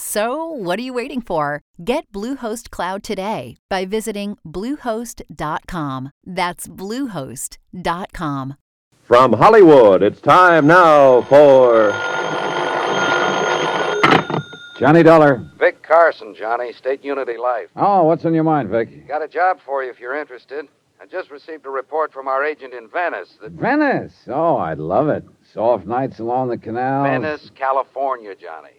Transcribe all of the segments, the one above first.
So, what are you waiting for? Get Bluehost Cloud today by visiting Bluehost.com. That's Bluehost.com. From Hollywood, it's time now for. Johnny Dollar. Vic Carson, Johnny, State Unity Life. Oh, what's on your mind, Vic? Got a job for you if you're interested. I just received a report from our agent in Venice that. Venice. Oh, I'd love it. Soft nights along the canal. Venice, California, Johnny.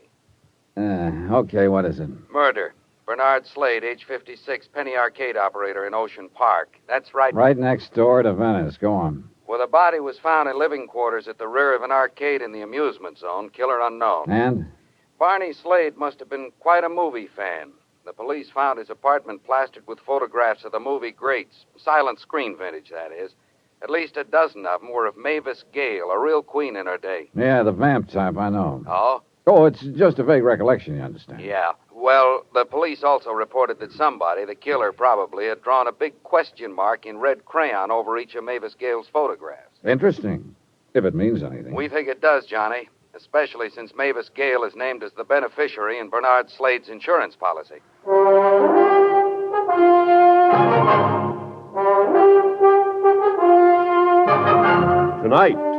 Uh, okay, what is it? Murder. Bernard Slade, age 56, penny arcade operator in Ocean Park. That's right. Right next door to Venice. Go on. Well, the body was found in living quarters at the rear of an arcade in the amusement zone. Killer unknown. And? Barney Slade must have been quite a movie fan. The police found his apartment plastered with photographs of the movie greats, silent screen vintage, that is. At least a dozen of them were of Mavis Gale, a real queen in her day. Yeah, the vamp type, I know. Oh? Oh, it's just a vague recollection, you understand? Yeah. Well, the police also reported that somebody, the killer probably, had drawn a big question mark in red crayon over each of Mavis Gale's photographs. Interesting. If it means anything. We think it does, Johnny, especially since Mavis Gale is named as the beneficiary in Bernard Slade's insurance policy. Tonight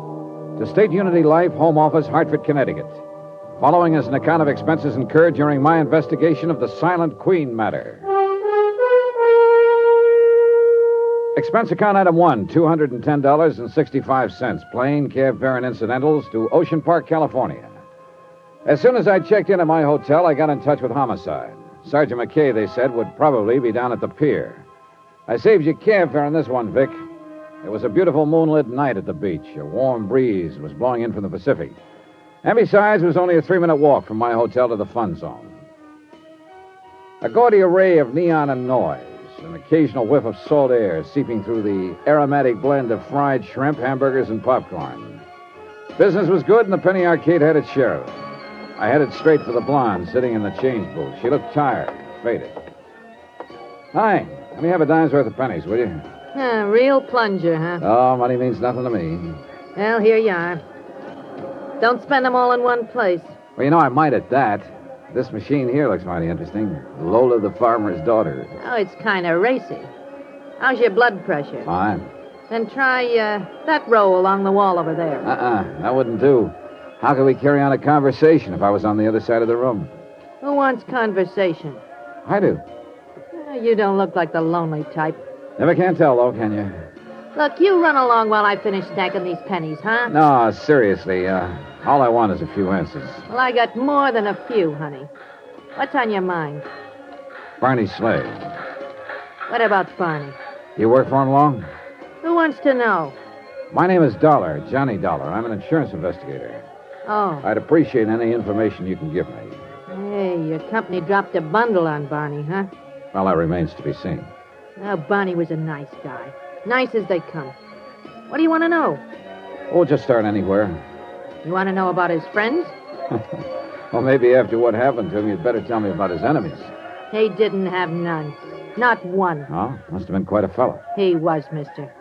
to State Unity Life, Home Office, Hartford, Connecticut. Following is an account of expenses incurred during my investigation of the Silent Queen matter. Expense account item one $210.65. Plane, cab fare, and incidentals to Ocean Park, California. As soon as I checked in at my hotel, I got in touch with Homicide. Sergeant McKay, they said, would probably be down at the pier. I saved you cab fare on this one, Vic. It was a beautiful moonlit night at the beach. A warm breeze was blowing in from the Pacific. And besides, it was only a three minute walk from my hotel to the fun zone. A gaudy array of neon and noise, an occasional whiff of salt air seeping through the aromatic blend of fried shrimp, hamburgers, and popcorn. Business was good, and the penny arcade had its share of it. I headed straight for the blonde sitting in the change booth. She looked tired, faded. Hi, let me have a dime's worth of pennies, will you? Huh, real plunger, huh? Oh, money means nothing to me. Well, here you are. Don't spend them all in one place. Well, you know, I might at that. This machine here looks mighty interesting. Lola the farmer's daughter. Oh, it's kind of racy. How's your blood pressure? Fine. Then try uh, that row along the wall over there. Uh-uh, that wouldn't do. How could we carry on a conversation if I was on the other side of the room? Who wants conversation? I do. Uh, you don't look like the lonely type. Never can tell, though, can you? Look, you run along while I finish stacking these pennies, huh? No, seriously, uh, all I want is a few answers. Well, I got more than a few, honey. What's on your mind? Barney Slade. What about Barney? You work for him long? Who wants to know? My name is Dollar, Johnny Dollar. I'm an insurance investigator. Oh. I'd appreciate any information you can give me. Hey, your company dropped a bundle on Barney, huh? Well, that remains to be seen. Oh, Barney was a nice guy. Nice as they come. What do you want to know? Oh, just start anywhere. You want to know about his friends? well, maybe after what happened to him, you'd better tell me about his enemies. He didn't have none. Not one. Oh, must have been quite a fellow. He was, mister.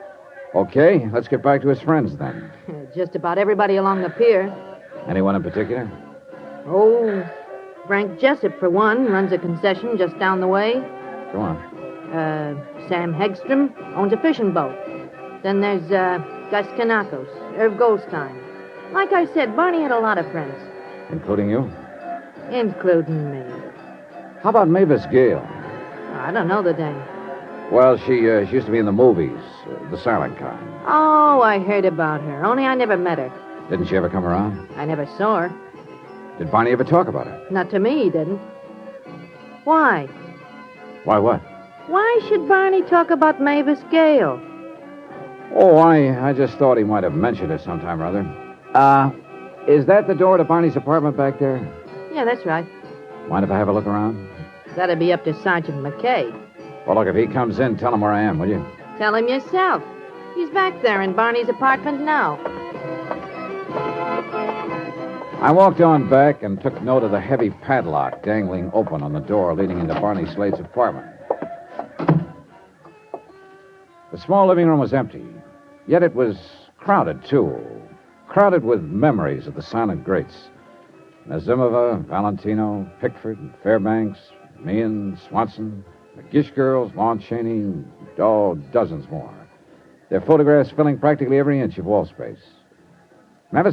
Okay, let's get back to his friends then. Just about everybody along the pier. Anyone in particular? Oh, Frank Jessup, for one, runs a concession just down the way. Go on. Uh, Sam Hegstrom owns a fishing boat. Then there's uh, Gus Kanakos, Irv Goldstein. Like I said, Barney had a lot of friends, Including you? including me. How about Mavis Gale? I don't know the dame. Well, she, uh, she used to be in the movies, uh, the silent kind. Oh, I heard about her, only I never met her. Didn't she ever come around? I never saw her. Did Barney ever talk about her? Not to me, he didn't. Why? Why, what? Why should Barney talk about Mavis Gale? Oh, I, I just thought he might have mentioned it sometime or other. Uh, is that the door to Barney's apartment back there? Yeah, that's right. Mind if I have a look around? That'd be up to Sergeant McKay. Well, look, if he comes in, tell him where I am, will you? Tell him yourself. He's back there in Barney's apartment now. I walked on back and took note of the heavy padlock dangling open on the door leading into Barney Slade's apartment. The small living room was empty, yet it was crowded, too. Crowded with memories of the silent greats. Nazimova, Valentino, Pickford, Fairbanks, Meighan, Swanson, the Gish girls, Lon Chaney, oh, dozens more. Their photographs filling practically every inch of wall space.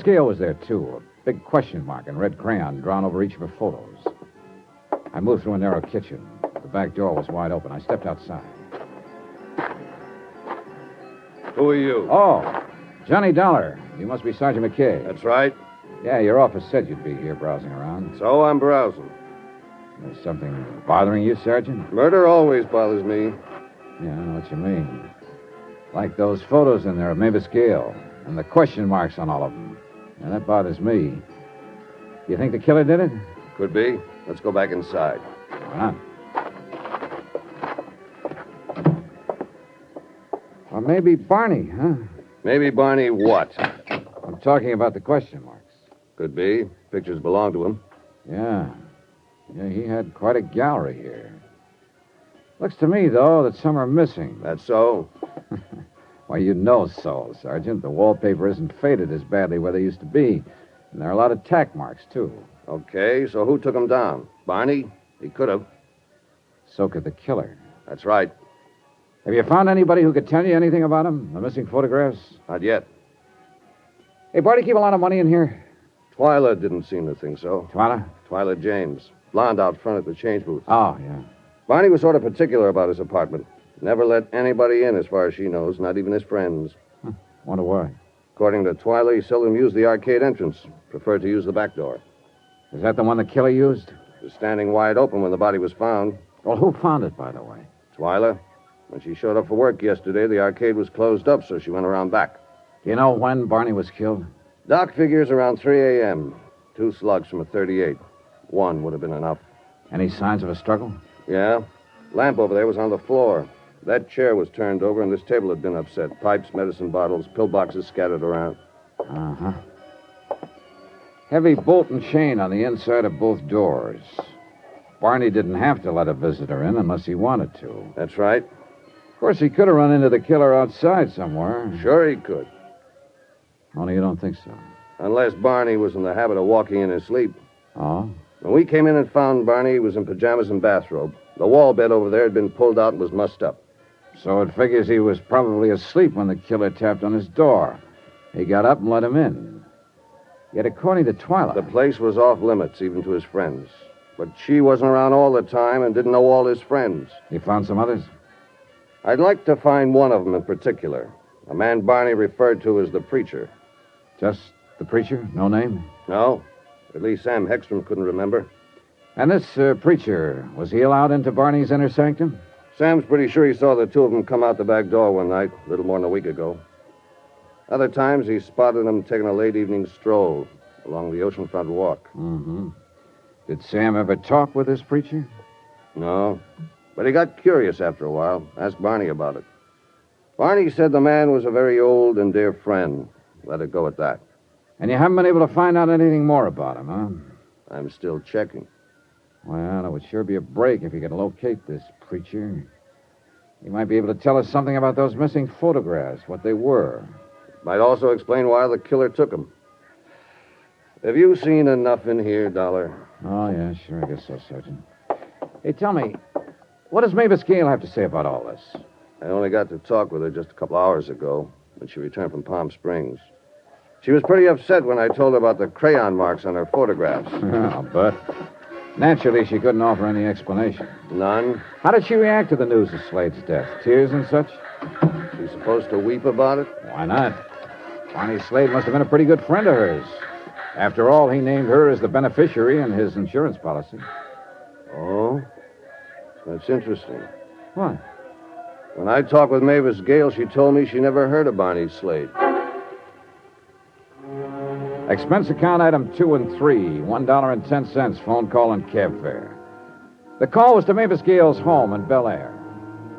Gale was there, too, a big question mark in red crayon drawn over each of her photos. I moved through a narrow kitchen. The back door was wide open. I stepped outside. Who are you? Oh, Johnny Dollar. You must be Sergeant McKay. That's right. Yeah, your office said you'd be here browsing around. So I'm browsing. There's something bothering you, Sergeant? Murder always bothers me. Yeah, I know what you mean. Like those photos in there of Mavis Gale and the question marks on all of them. And that bothers me. You think the killer did it? Could be. Let's go back inside. Why not? Or maybe Barney, huh? Maybe Barney what? I'm talking about the question marks. Could be. Pictures belong to him. Yeah. Yeah, he had quite a gallery here. Looks to me, though, that some are missing. That's so. Why, you know so, Sergeant. The wallpaper isn't faded as badly where they used to be. And there are a lot of tack marks, too. Okay, so who took him down? Barney? He could have. So could the killer. That's right. Have you found anybody who could tell you anything about him? The missing photographs? Not yet. Hey, Barney, keep a lot of money in here? Twyla didn't seem to think so. Twyla? Twyla James. Blonde out front at the change booth. Oh, yeah. Barney was sort of particular about his apartment. Never let anybody in, as far as she knows, not even his friends. Wonder why. According to Twyla, he seldom used the arcade entrance. Preferred to use the back door. Is that the one the killer used? It was standing wide open when the body was found. Well, who found it, by the way? Twyla. When she showed up for work yesterday, the arcade was closed up, so she went around back. Do you know when Barney was killed? Doc figures around 3 a.m. Two slugs from a 38. One would have been enough. Any signs of a struggle? Yeah? Lamp over there was on the floor. That chair was turned over, and this table had been upset. Pipes, medicine bottles, pill boxes scattered around. Uh huh. Heavy bolt and chain on the inside of both doors. Barney didn't have to let a visitor in unless he wanted to. That's right. Of course, he could have run into the killer outside somewhere. Sure he could. Only you don't think so. Unless Barney was in the habit of walking in his sleep. Oh? When we came in and found Barney, he was in pajamas and bathrobe. The wall bed over there had been pulled out and was mussed up. So it figures he was probably asleep when the killer tapped on his door. He got up and let him in. Yet, according to Twyla. The place was off limits, even to his friends. But she wasn't around all the time and didn't know all his friends. He found some others? I'd like to find one of them in particular. A man Barney referred to as the preacher. Just the preacher? No name? No? At least Sam Hextrom couldn't remember. And this uh, preacher, was he allowed into Barney's inner sanctum? Sam's pretty sure he saw the two of them come out the back door one night, a little more than a week ago. Other times he spotted them taking a late evening stroll along the oceanfront walk. Mm-hmm. Did Sam ever talk with this preacher? No. But he got curious after a while, asked Barney about it. Barney said the man was a very old and dear friend. Let it go at that. And you haven't been able to find out anything more about him, huh? I'm still checking. Well, it would sure be a break if you could locate this preacher. He might be able to tell us something about those missing photographs, what they were. Might also explain why the killer took them. Have you seen enough in here, Dollar? Oh, yeah, sure, I guess so, Sergeant. Hey, tell me, what does Mavis Gale have to say about all this? I only got to talk with her just a couple hours ago when she returned from Palm Springs. She was pretty upset when I told her about the crayon marks on her photographs. Ah, I'll. Naturally, she couldn't offer any explanation. None. How did she react to the news of Slade's death? Tears and such? She's supposed to weep about it? Why not? Barney Slade must have been a pretty good friend of hers. After all, he named her as the beneficiary in his insurance policy. Oh? That's interesting. What? When I talked with Mavis Gale, she told me she never heard of Barney Slade. Expense account item two and three, one dollar and ten cents, phone call and cab fare. The call was to Mavis Gale's home in Bel Air.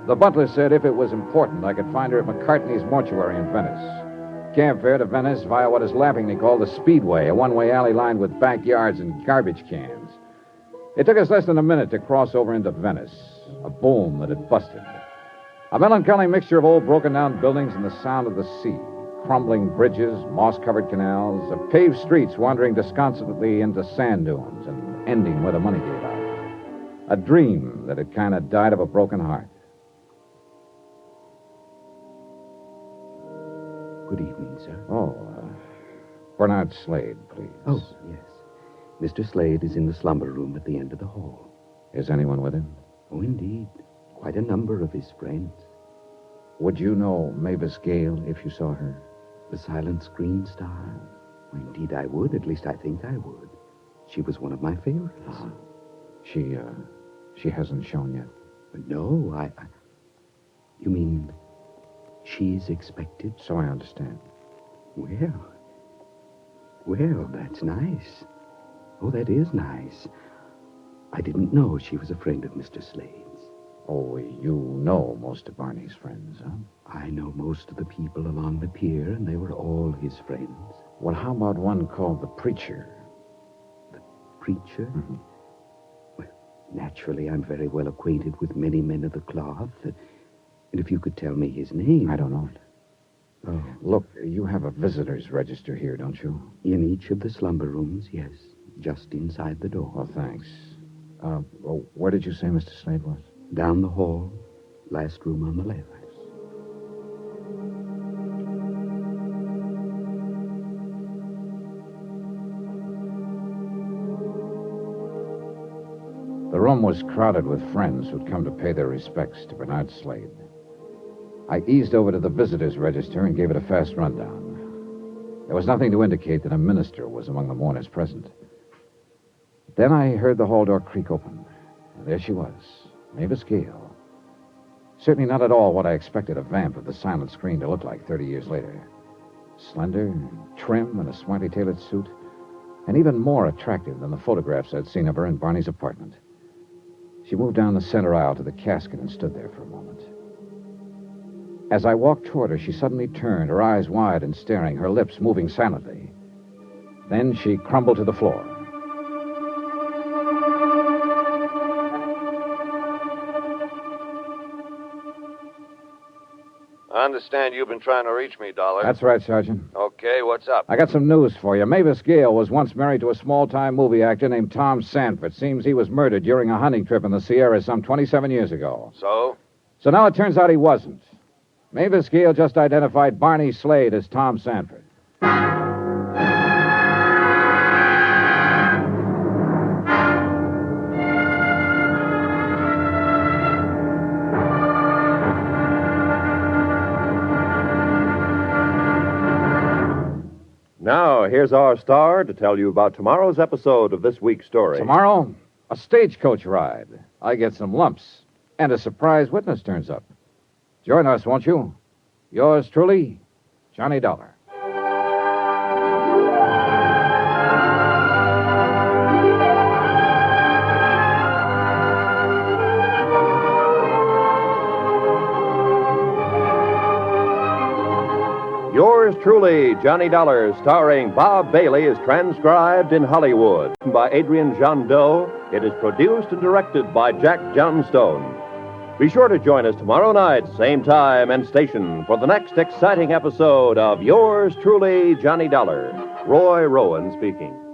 The butler said if it was important, I could find her at McCartney's mortuary in Venice. Cab fare to Venice via what is laughingly called the Speedway, a one-way alley lined with backyards and garbage cans. It took us less than a minute to cross over into Venice, a boom that had busted. A melancholy mixture of old broken-down buildings and the sound of the sea crumbling bridges, moss covered canals, of paved streets wandering disconsolately into sand dunes and ending where the money gave out. A dream that had kind of died of a broken heart. Good evening, sir. Oh, uh, Bernard Slade, please. Oh, yes. Mr. Slade is in the slumber room at the end of the hall. Is anyone with him? Oh, indeed. Quite a number of his friends. Would you know Mavis Gale if you saw her? The silent screen star? Well, indeed, I would. At least I think I would. She was one of my favorites. Ah. She, uh, she hasn't shown yet. But no, I, I. You mean she's expected? So I understand. Well. Well, that's nice. Oh, that is nice. I didn't know she was a friend of Mr. Slade's. Oh, you know most of Barney's friends, huh? I know most of the people along the pier, and they were all his friends. Well, how about one called the Preacher? The Preacher? Mhm. Well, naturally, I'm very well acquainted with many men of the cloth. And if you could tell me his name. I don't know it. Oh, Look, you have a visitor's register here, don't you? in each of the slumber rooms, yes. Just inside the door. Well, thanks. Uh, oh, where did you say Mr. Slade was? Down the hall, last room on the left. The room was crowded with friends who'd come to pay their respects to Bernard Slade. I eased over to the visitor's register and gave it a fast rundown. There was nothing to indicate that a minister was among the mourners present. Then I heard the hall door creak open. And there she was, Mavis Gale. Certainly not at all what I expected a vamp of the silent screen to look like 30 years later. Slender, trim, in a smartly tailored suit, and even more attractive than the photographs I'd seen of her in Barney's apartment. She moved down the center aisle to the casket and stood there for a moment. As I walked toward her, she suddenly turned, her eyes wide and staring, her lips moving silently. Then she crumbled to the floor. Understand you've been trying to reach me, Dollar. That's right, Sergeant. Okay, what's up? I got some news for you. Mavis Gale was once married to a small time movie actor named Tom Sanford. Seems he was murdered during a hunting trip in the Sierras some 27 years ago. So? So now it turns out he wasn't. Mavis Gale just identified Barney Slade as Tom Sanford. Now, here's our star to tell you about tomorrow's episode of this week's story. Tomorrow, a stagecoach ride. I get some lumps, and a surprise witness turns up. Join us, won't you? Yours truly, Johnny Dollar. Yours truly, Johnny Dollar, starring Bob Bailey, is transcribed in Hollywood by Adrian Gendot. It is produced and directed by Jack Johnstone. Be sure to join us tomorrow night, same time and station, for the next exciting episode of Yours truly, Johnny Dollar. Roy Rowan speaking.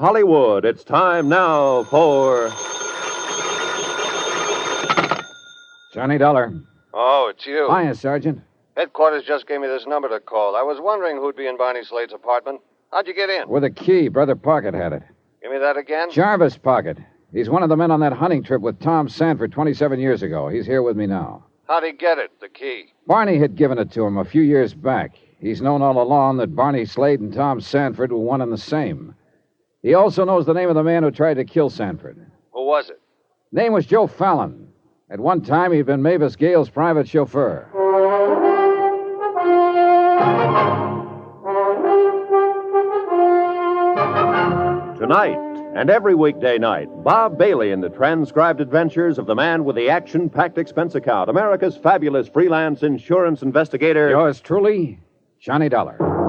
Hollywood, it's time now for. Johnny Dollar. Oh, it's you. Hiya, Sergeant. Headquarters just gave me this number to call. I was wondering who'd be in Barney Slade's apartment. How'd you get in? With a key, Brother Pocket had it. Give me that again. Jarvis Pocket. He's one of the men on that hunting trip with Tom Sanford 27 years ago. He's here with me now. How'd he get it, the key? Barney had given it to him a few years back. He's known all along that Barney Slade and Tom Sanford were one and the same. He also knows the name of the man who tried to kill Sanford. Who was it? Name was Joe Fallon. At one time, he'd been Mavis Gale's private chauffeur. Tonight and every weekday night, Bob Bailey in the transcribed adventures of the man with the action packed expense account, America's fabulous freelance insurance investigator. Yours truly, Johnny Dollar.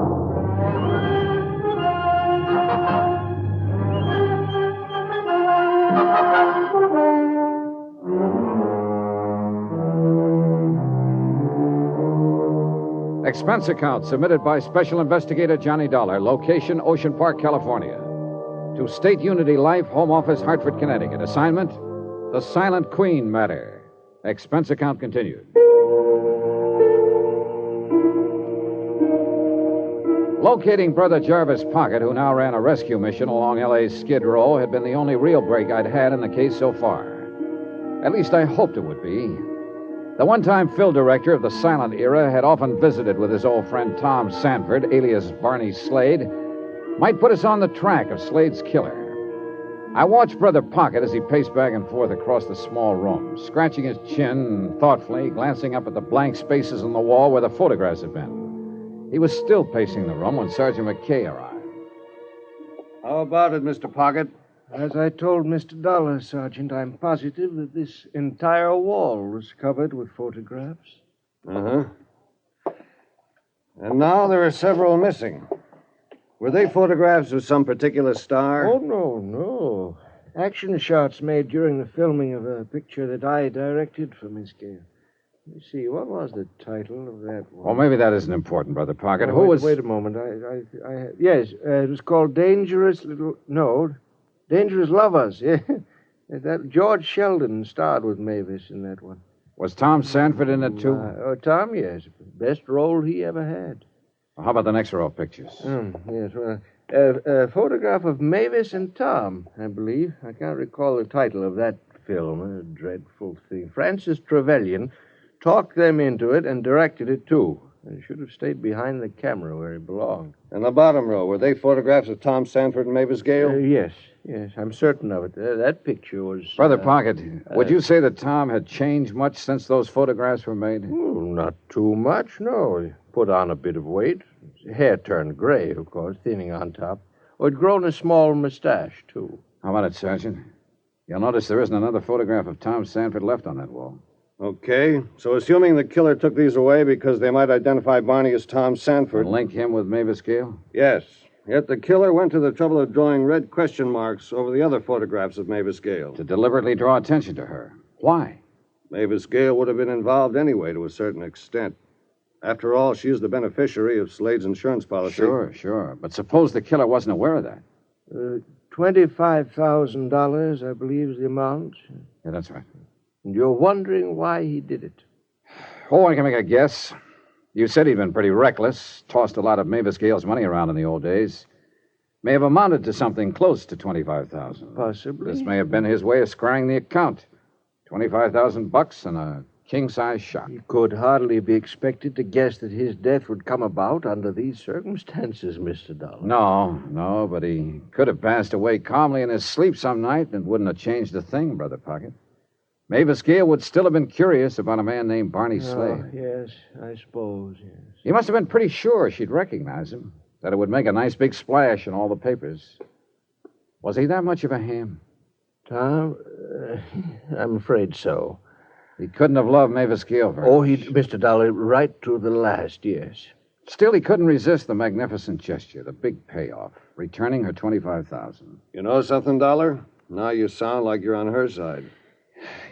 Expense account submitted by Special Investigator Johnny Dollar, location Ocean Park, California. To State Unity Life, Home Office, Hartford, Connecticut. Assignment The Silent Queen Matter. Expense account continued. Locating Brother Jarvis Pocket, who now ran a rescue mission along LA's Skid Row, had been the only real break I'd had in the case so far. At least I hoped it would be. The one time Phil director of the silent era had often visited with his old friend Tom Sanford, alias Barney Slade, might put us on the track of Slade's killer. I watched Brother Pocket as he paced back and forth across the small room, scratching his chin thoughtfully, glancing up at the blank spaces on the wall where the photographs had been. He was still pacing the room when Sergeant McKay arrived. How about it, Mr. Pocket? As I told Mr. Dollar, Sergeant, I'm positive that this entire wall was covered with photographs. Uh huh. And now there are several missing. Were they photographs of some particular star? Oh, no, no. Action shots made during the filming of a picture that I directed for Miss Gale. Let me see, what was the title of that one? Well, maybe that isn't important, Brother Pocket. Oh, Who wait, was. Wait a moment. I, I, I yes, uh, it was called Dangerous Little. No, Dangerous Lovers. Yeah, that George Sheldon starred with Mavis in that one. Was Tom Sanford in it, too? Uh, oh, Tom, yes, best role he ever had. How about the next row of pictures? Hmm, yes, well, a, a photograph of Mavis and Tom, I believe. I can't recall the title of that film. A dreadful thing. Francis Trevelyan talked them into it and directed it, too. And should have stayed behind the camera where he belonged. And the bottom row, were they photographs of Tom Sanford and Mavis Gale? Uh, yes, yes, I'm certain of it. Uh, that picture was. Brother uh, Pocket, would you say that Tom had changed much since those photographs were made? oh, not too much, no. He put on a bit of weight. His hair turned gray, of course, thinning on top. Or he'd grown a small mustache, too. How about it, Sergeant? You'll notice there isn't another photograph of Tom Sanford left on that wall. Okay, so assuming the killer took these away because they might identify Barney as Tom Sanford. And link him with Mavis Gale? Yes. Yet the killer went to the trouble of drawing red question marks over the other photographs of Mavis Gale. To deliberately draw attention to her. Why? Mavis Gale would have been involved anyway to a certain extent. After all, she is the beneficiary of Slade's insurance policy. Sure, sure. But suppose the killer wasn't aware of that. Uh, $25,000, I believe, is the amount. Yeah, that's right. And you're wondering why he did it. Oh, I can make a guess. You said he'd been pretty reckless, tossed a lot of Mavis Gale's money around in the old days. May have amounted to something close to 25000 Possibly. This may have been his way of squaring the account. 25000 bucks and a king-size shot. He could hardly be expected to guess that his death would come about under these circumstances, Mr. Dollar. No, no, but he could have passed away calmly in his sleep some night and wouldn't have changed a thing, Brother Pocket. Mavis Gale would still have been curious about a man named Barney Slade. Oh, yes, I suppose, yes. He must have been pretty sure she'd recognize him, that it would make a nice big splash in all the papers. Was he that much of a ham? Tom, uh, I'm afraid so. He couldn't have loved Mavis Gale very Oh, much. he, Mr. Dollar, right to the last, yes. Still, he couldn't resist the magnificent gesture, the big payoff, returning her 25000 You know something, Dollar? Now you sound like you're on her side.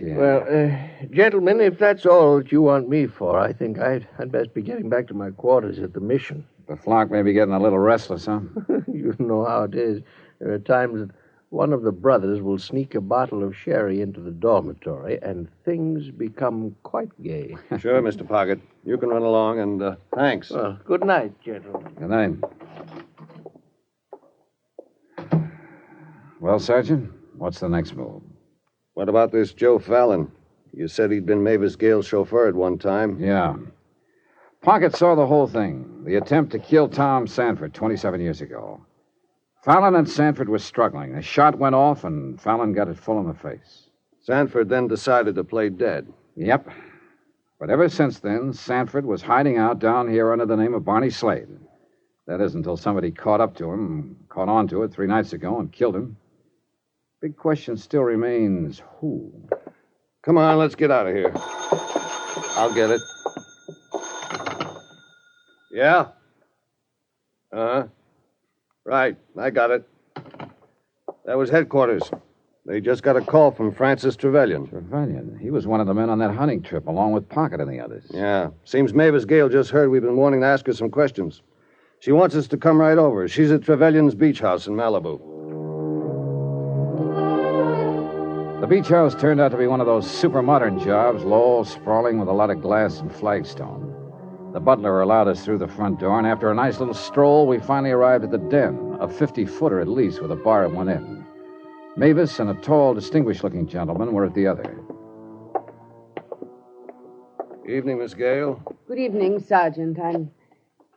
Yeah. Well, uh, gentlemen, if that's all that you want me for, I think I'd, I'd best be getting back to my quarters at the mission. the flock may be getting a little restless, huh? you know how it is. There are times that one of the brothers will sneak a bottle of sherry into the dormitory, and things become quite gay. Sure, Mr. Pocket. You can run along, and uh, thanks. Well, good night, gentlemen. Good night. Well, Sergeant, what's the next move? What about this Joe Fallon? You said he'd been Mavis Gale's chauffeur at one time. Yeah. Pocket saw the whole thing the attempt to kill Tom Sanford 27 years ago. Fallon and Sanford were struggling. A shot went off, and Fallon got it full in the face. Sanford then decided to play dead. Yep. But ever since then, Sanford was hiding out down here under the name of Barney Slade. That is until somebody caught up to him, caught on to it three nights ago, and killed him. Big question still remains who? Come on, let's get out of here. I'll get it. Yeah? Uh huh. Right, I got it. That was headquarters. They just got a call from Francis Trevelyan. Trevelyan. He was one of the men on that hunting trip, along with Pocket and the others. Yeah. Seems Mavis Gale just heard we've been wanting to ask her some questions. She wants us to come right over. She's at Trevelyan's beach house in Malibu. Beach house turned out to be one of those super modern jobs, low, sprawling, with a lot of glass and flagstone. The butler allowed us through the front door, and after a nice little stroll, we finally arrived at the den, a 50 footer at least, with a bar at one end. Mavis and a tall, distinguished looking gentleman were at the other. Evening, Miss Gale. Good evening, Sergeant. I'm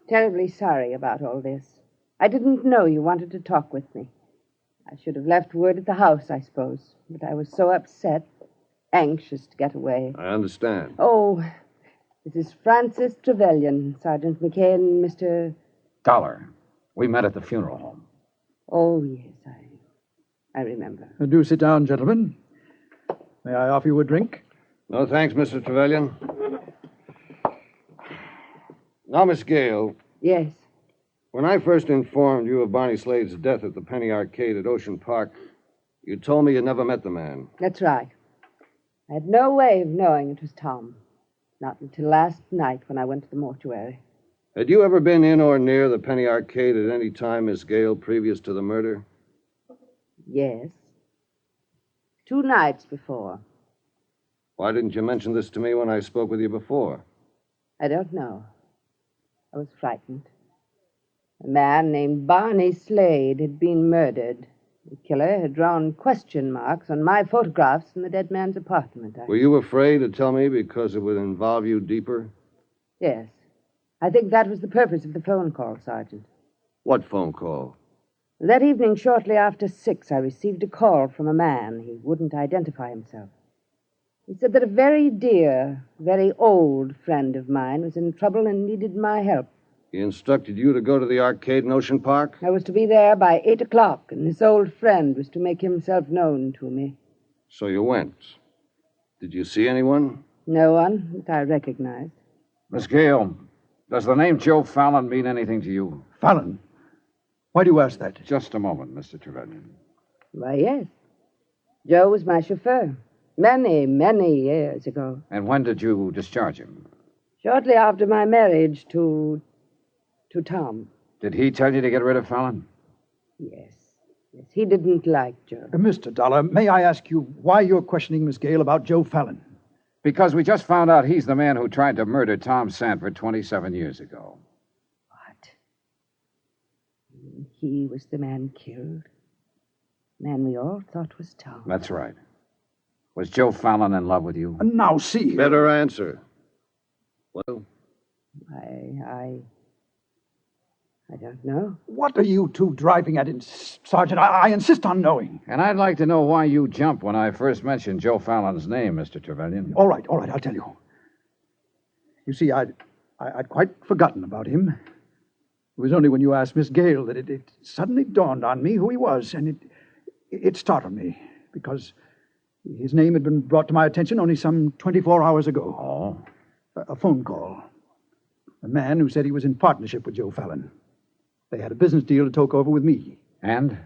terribly sorry about all this. I didn't know you wanted to talk with me. I should have left word at the house, I suppose, but I was so upset, anxious to get away. I understand. Oh, this is Francis Trevelyan, Sergeant McKay, and Mr. Dollar. We met at the funeral home. Oh, yes, I, I remember. Uh, Do sit down, gentlemen. May I offer you a drink? No thanks, Mr. Trevelyan. Now, Miss Gale, Yes. When I first informed you of Barney Slade's death at the Penny Arcade at Ocean Park, you told me you never met the man. That's right. I had no way of knowing it was Tom. Not until last night when I went to the mortuary. Had you ever been in or near the Penny Arcade at any time, Miss Gale, previous to the murder? Yes. Two nights before. Why didn't you mention this to me when I spoke with you before? I don't know. I was frightened. A man named Barney Slade had been murdered. The killer had drawn question marks on my photographs in the dead man's apartment. I... Were you afraid to tell me because it would involve you deeper? Yes. I think that was the purpose of the phone call, Sergeant. What phone call? That evening, shortly after six, I received a call from a man. He wouldn't identify himself. He said that a very dear, very old friend of mine was in trouble and needed my help. He instructed you to go to the arcade in Ocean Park? I was to be there by eight o'clock, and this old friend was to make himself known to me. So you went. Did you see anyone? No one that I recognized. Miss Gale, does the name Joe Fallon mean anything to you? Fallon. Why do you ask that? Just a moment, Mr. Trevelyan. Why, yes. Joe was my chauffeur. Many, many years ago. And when did you discharge him? Shortly after my marriage to. To Tom. Did he tell you to get rid of Fallon? Yes. Yes, he didn't like Joe. Uh, Mr. Dollar, may I ask you why you're questioning Miss Gale about Joe Fallon? Because we just found out he's the man who tried to murder Tom Sanford 27 years ago. What? He was the man killed? The Man we all thought was Tom. That's right. Was Joe Fallon in love with you? Uh, Now, see. Better answer. Well, I. I. I don't know. What are you two driving at, Sergeant? I, I insist on knowing. And I'd like to know why you jumped when I first mentioned Joe Fallon's name, Mr. Trevelyan. All right, all right, I'll tell you. You see, I'd, I, I'd quite forgotten about him. It was only when you asked Miss Gale that it, it suddenly dawned on me who he was, and it, it startled me because his name had been brought to my attention only some 24 hours ago. Oh? A, a phone call. A man who said he was in partnership with Joe Fallon. They had a business deal to talk over with me. And?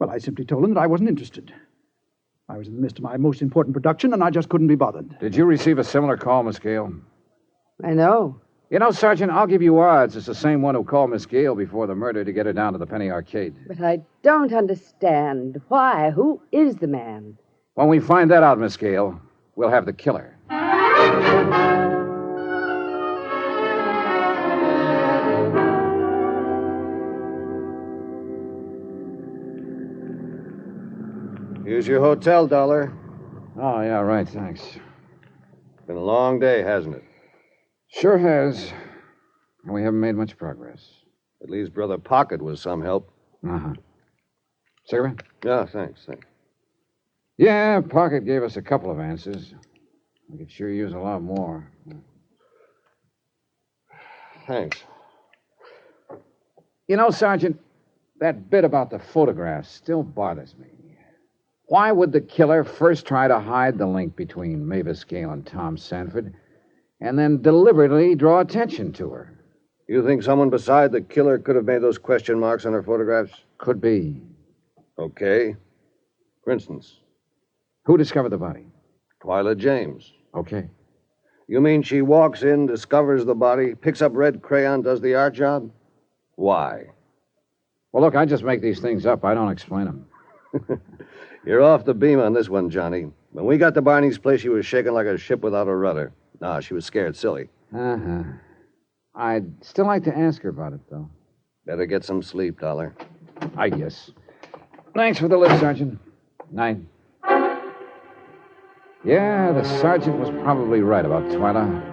Well, I simply told them that I wasn't interested. I was in the midst of my most important production, and I just couldn't be bothered. Did you receive a similar call, Miss Gale? I know. You know, Sergeant, I'll give you odds. It's the same one who called Miss Gale before the murder to get her down to the Penny Arcade. But I don't understand. Why? Who is the man? When we find that out, Miss Gale, we'll have the killer. Here's your hotel dollar. Oh, yeah, right. Thanks. Been a long day, hasn't it? Sure has. And we haven't made much progress. At least Brother Pocket was some help. Uh huh. Cigarette? Yeah, thanks, thanks. Yeah, Pocket gave us a couple of answers. We could sure use a lot more. Thanks. You know, Sergeant, that bit about the photograph still bothers me. Why would the killer first try to hide the link between Mavis Gale and Tom Sanford, and then deliberately draw attention to her? You think someone beside the killer could have made those question marks on her photographs? Could be. Okay. For instance, Who discovered the body? Twyla James. Okay. You mean she walks in, discovers the body, picks up red crayon, does the art job? Why? Well, look, I just make these things up. I don't explain them. You're off the beam on this one, Johnny. When we got to Barney's place, she was shaking like a ship without a rudder. Nah, she was scared silly. Uh huh. I'd still like to ask her about it, though. Better get some sleep, Dollar. I guess. Thanks for the lift, Sergeant. Night. Yeah, the sergeant was probably right about Twyla.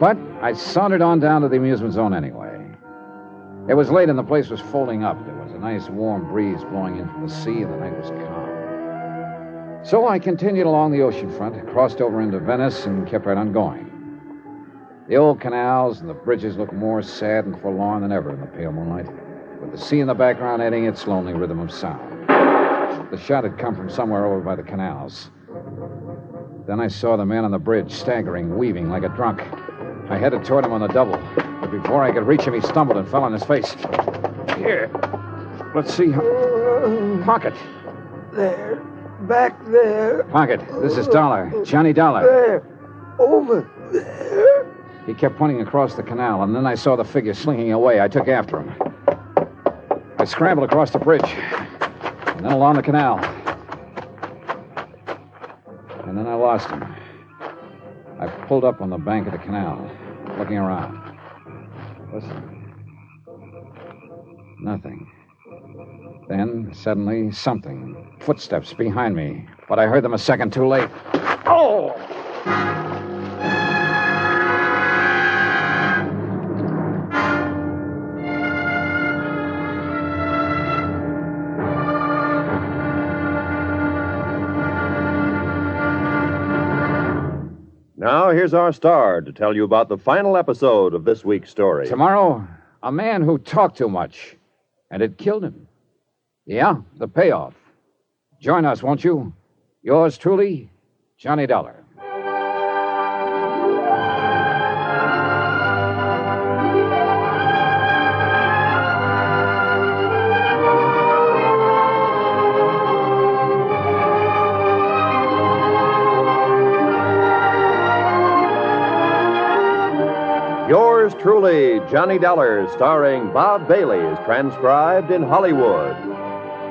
But I sauntered on down to the amusement zone anyway. It was late and the place was folding up. There was a nice warm breeze blowing in from the sea, and the night was calm. So I continued along the ocean front, crossed over into Venice, and kept right on going. The old canals and the bridges looked more sad and forlorn than ever in the pale moonlight, with the sea in the background adding its lonely rhythm of sound. The shot had come from somewhere over by the canals. Then I saw the man on the bridge, staggering, weaving like a drunk. I headed toward him on the double, but before I could reach him, he stumbled and fell on his face. Here. Let's see. Pocket. There. Back there. Pocket. This is Dollar. Johnny Dollar. There. Over there. He kept pointing across the canal, and then I saw the figure slinking away. I took after him. I scrambled across the bridge, and then along the canal. And then I lost him. I pulled up on the bank of the canal, looking around. Listen. Nothing. Then, suddenly, something. Footsteps behind me. But I heard them a second too late. Oh! Now, here's our star to tell you about the final episode of this week's story. Tomorrow, a man who talked too much, and it killed him. Yeah, the payoff. Join us, won't you? Yours truly, Johnny Dollar. Yours truly, Johnny Dollar, starring Bob Bailey, is transcribed in Hollywood.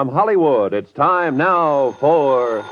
From Hollywood, it's time now for.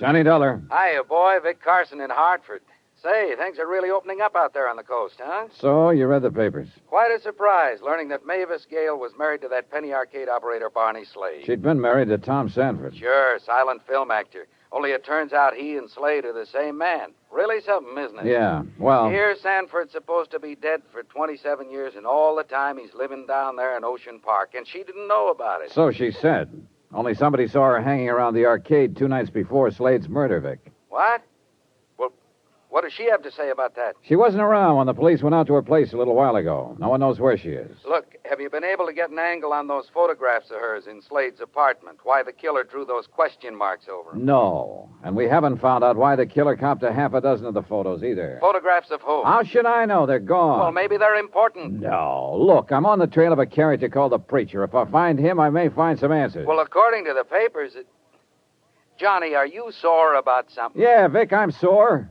Johnny Dollar. Hiya, boy. Vic Carson in Hartford. Say, things are really opening up out there on the coast, huh? So, you read the papers. Quite a surprise learning that Mavis Gale was married to that penny arcade operator Barney Slade. She'd been married to Tom Sanford. Sure, silent film actor. Only it turns out he and Slade are the same man. Really something, isn't it? Yeah, well. Here, Sanford's supposed to be dead for 27 years, and all the time he's living down there in Ocean Park, and she didn't know about it. So she said. Only somebody saw her hanging around the arcade two nights before Slade's murder, Vic. What? What does she have to say about that? She wasn't around when the police went out to her place a little while ago. No one knows where she is. Look, have you been able to get an angle on those photographs of hers in Slade's apartment? Why the killer drew those question marks over them? No. And we haven't found out why the killer copped a half a dozen of the photos either. Photographs of who? How should I know? They're gone. Well, maybe they're important. No. Look, I'm on the trail of a character called the Preacher. If I find him, I may find some answers. Well, according to the papers, it... Johnny, are you sore about something? Yeah, Vic, I'm sore.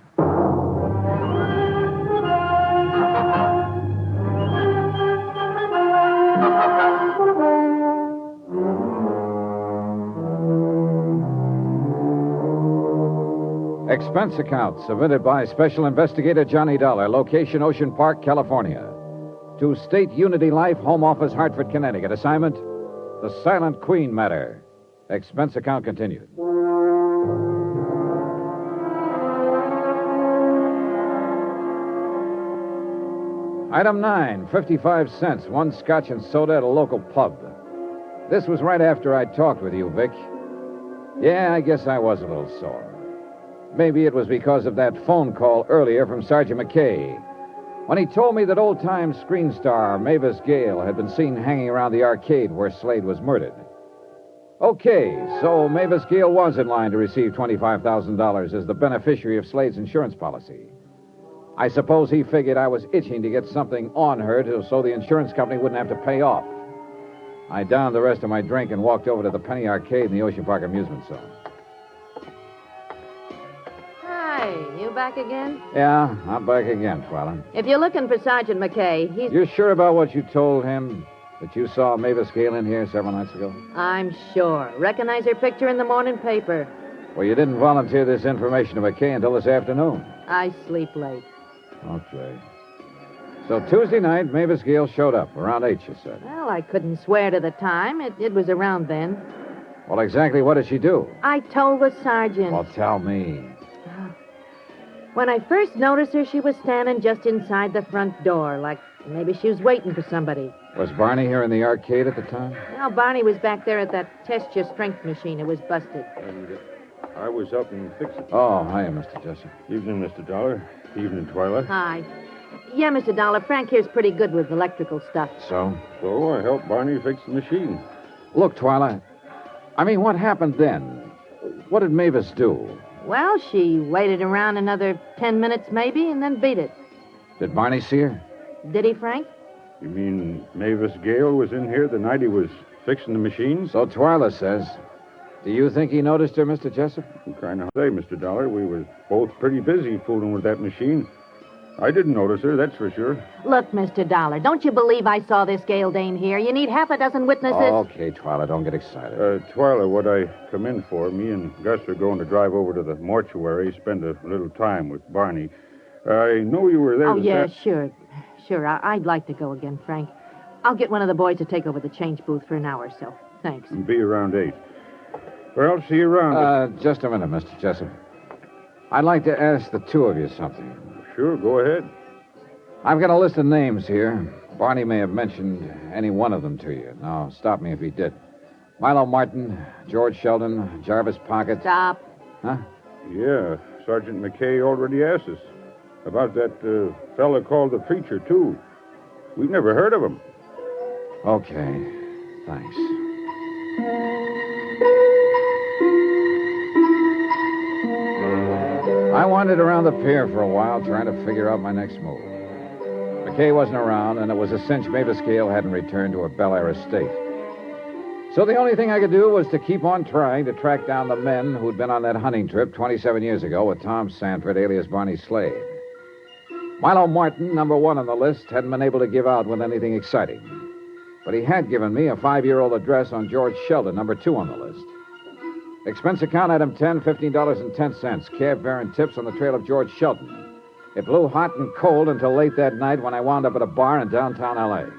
Expense account submitted by Special Investigator Johnny Dollar, location Ocean Park, California. To State Unity Life, Home Office, Hartford, Connecticut. Assignment The Silent Queen Matter. Expense account continued. Item 9, 55 cents, one scotch and soda at a local pub. This was right after I talked with you, Vic. Yeah, I guess I was a little sore. Maybe it was because of that phone call earlier from Sergeant McKay. When he told me that old time screen star Mavis Gale had been seen hanging around the arcade where Slade was murdered. Okay, so Mavis Gale was in line to receive $25,000 as the beneficiary of Slade's insurance policy. I suppose he figured I was itching to get something on her to, so the insurance company wouldn't have to pay off. I downed the rest of my drink and walked over to the Penny Arcade in the Ocean Park Amusement Zone. Back again? Yeah, I'm back again, Twyla. If you're looking for Sergeant McKay, he's. You're sure about what you told him? That you saw Mavis Gale in here several nights ago? I'm sure. Recognize her picture in the morning paper. Well, you didn't volunteer this information to McKay until this afternoon. I sleep late. Okay. So Tuesday night, Mavis Gale showed up around 8, you said. Well, I couldn't swear to the time. It, it was around then. Well, exactly what did she do? I told the sergeant. Well, tell me. When I first noticed her, she was standing just inside the front door, like maybe she was waiting for somebody. Was Barney here in the arcade at the time? Now, Barney was back there at that test your strength machine. It was busted. And uh, I was helping fix it. Oh, hiya, Mr. Jessup. Evening, Mr. Dollar. Evening, Twyla. Hi. Yeah, Mr. Dollar, Frank here's pretty good with electrical stuff. So? So I helped Barney fix the machine. Look, Twyla, I mean, what happened then? What did Mavis do? Well, she waited around another ten minutes, maybe, and then beat it. Did Barney see her? Did he, Frank? You mean Mavis Gale was in here the night he was fixing the machine? So Twyla says. Do you think he noticed her, Mr. Jessup? Kind to say, Mr. Dollar. We was both pretty busy fooling with that machine. I didn't notice her, that's for sure. Look, Mr. Dollar, don't you believe I saw this Gale dame here? You need half a dozen witnesses. Okay, Twyla, don't get excited. Uh, Twyla, what I come in for, me and Gus are going to drive over to the mortuary, spend a little time with Barney. I know you were there. oh, this yeah, af- sure. Sure, I- I'd like to go again, Frank. I'll get one of the boys to take over the change booth for an hour or so. Thanks. And Be around eight. Well, see you around. Uh, just a minute, Mr. Jessup. I'd like to ask the two of you something. Sure, go ahead. I've got a list of names here. Barney may have mentioned any one of them to you. Now, stop me if he did. Milo Martin, George Sheldon, Jarvis Pocket. Stop. Huh? Yeah, Sergeant McKay already asked us about that uh, fella called the preacher, too. We've never heard of him. Okay. Thanks. I wandered around the pier for a while trying to figure out my next move. McKay wasn't around, and it was a cinch Mavis Gale hadn't returned to her Bel Air estate. So the only thing I could do was to keep on trying to track down the men who'd been on that hunting trip 27 years ago with Tom Sanford, alias Barney Slade. Milo Martin, number one on the list, hadn't been able to give out with anything exciting. But he had given me a five year old address on George Sheldon, number two on the list. Expense account item 10, $15.10. Cab fare and tips on the trail of George Sheldon. It blew hot and cold until late that night when I wound up at a bar in downtown L.A.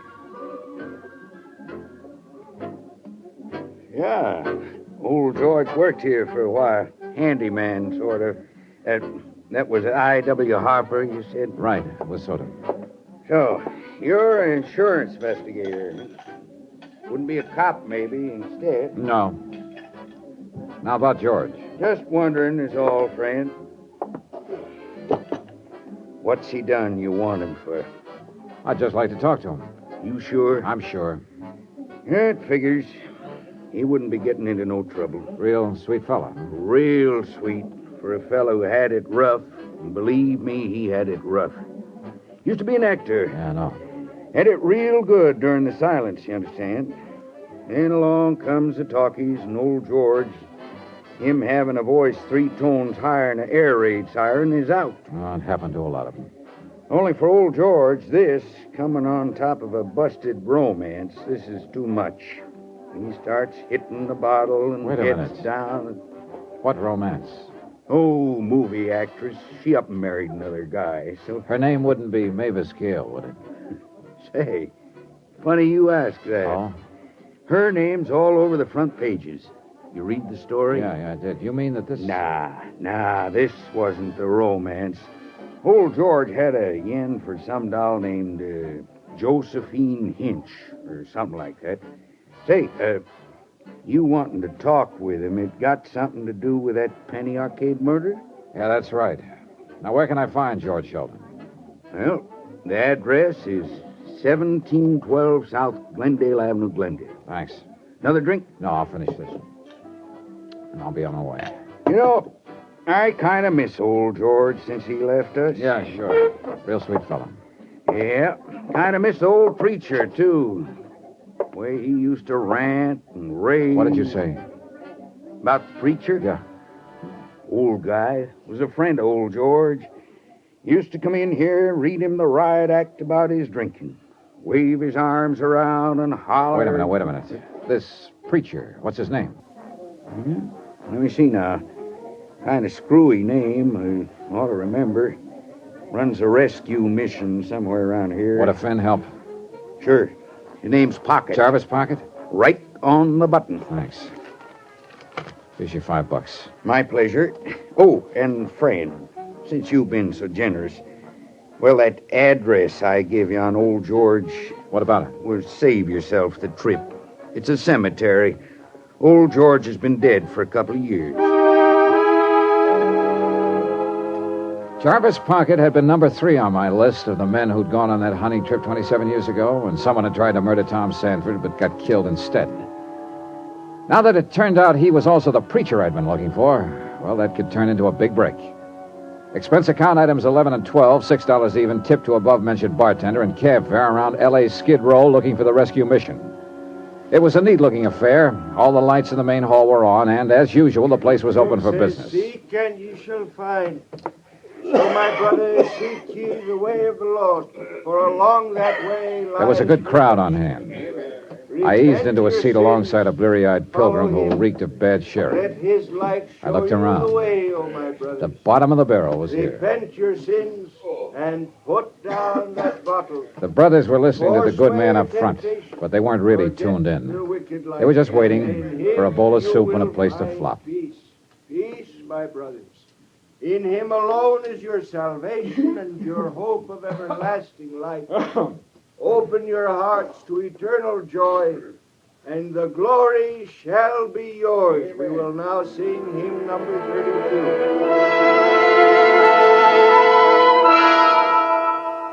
Yeah. Old George worked here for a while. Handyman, sort of. That, that was I.W. Harper, you said? Right, it was sort of. So, you're an insurance investigator. Wouldn't be a cop, maybe, instead. No. Now about George. Just wondering is all, friend. What's he done you want him for? I'd just like to talk to him. You sure? I'm sure. Yeah, it figures. He wouldn't be getting into no trouble. Real sweet fella. Real sweet for a fellow who had it rough. And believe me, he had it rough. Used to be an actor. Yeah, I know. Had it real good during the silence, you understand. Then along comes the talkies and old George. Him having a voice three tones higher than an air raid siren is out. Oh, it happened to a lot of them. Only for old George, this, coming on top of a busted romance, this is too much. He starts hitting the bottle and Wait a gets minute. down. What romance? Oh, movie actress. She up and married another guy, so Her name wouldn't be Mavis Gale, would it? say. Funny you ask that. Oh? Her name's all over the front pages. You read the story? Yeah, yeah, I did. You mean that this. Nah, nah, this wasn't the romance. Old George had a yen for some doll named uh, Josephine Hinch, or something like that. Say, uh, you wanting to talk with him, it got something to do with that Penny Arcade murder? Yeah, that's right. Now, where can I find George Sheldon? Well, the address is 1712 South Glendale Avenue, Glendale. Thanks. Another drink? No, I'll finish this. And I'll be on my way. You know, I kind of miss old George since he left us. Yeah, sure. Real sweet fella. Yeah, kind of miss the old preacher, too. The Way he used to rant and rave. What did you say? About the preacher? Yeah. Old guy. Was a friend of old George. Used to come in here, and read him the riot act about his drinking. Wave his arms around and holler. Wait a minute, wait a minute. This preacher, what's his name? Hmm? Let me see now. Kind of screwy name. I ought to remember. Runs a rescue mission somewhere around here. What a Finn help? Sure. His name's Pocket. Jarvis Pocket? Right on the button. Thanks. Here's your five bucks. My pleasure. Oh, and friend, since you've been so generous, well, that address I gave you on old George. What about it? Will save yourself the trip. It's a cemetery. Old George has been dead for a couple of years. Jarvis Pocket had been number three on my list of the men who'd gone on that hunting trip 27 years ago, and someone had tried to murder Tom Sanford but got killed instead. Now that it turned out he was also the preacher I'd been looking for, well, that could turn into a big break. Expense account items 11 and 12, $6 even, tip to above mentioned bartender, and cab fare around LA's Skid Row looking for the rescue mission. It was a neat looking affair. All the lights in the main hall were on, and as usual, the place was open for business. Seek and ye shall find. So, my brother, seek ye the way of the Lord, for along that way lies There was a good crowd on hand. I eased into a seat alongside a bleary eyed pilgrim who reeked of bad sherry. Let his light show I looked around. the way, O my. The bottom of the barrel was here. Repent your sins and put down that. The brothers were listening to the good man up front, but they weren't really tuned in. They were just waiting for a bowl of soup and a place to flop. Peace, peace, my brothers. In him alone is your salvation and your hope of everlasting life. Open your hearts to eternal joy, and the glory shall be yours. We will now sing hymn number 32.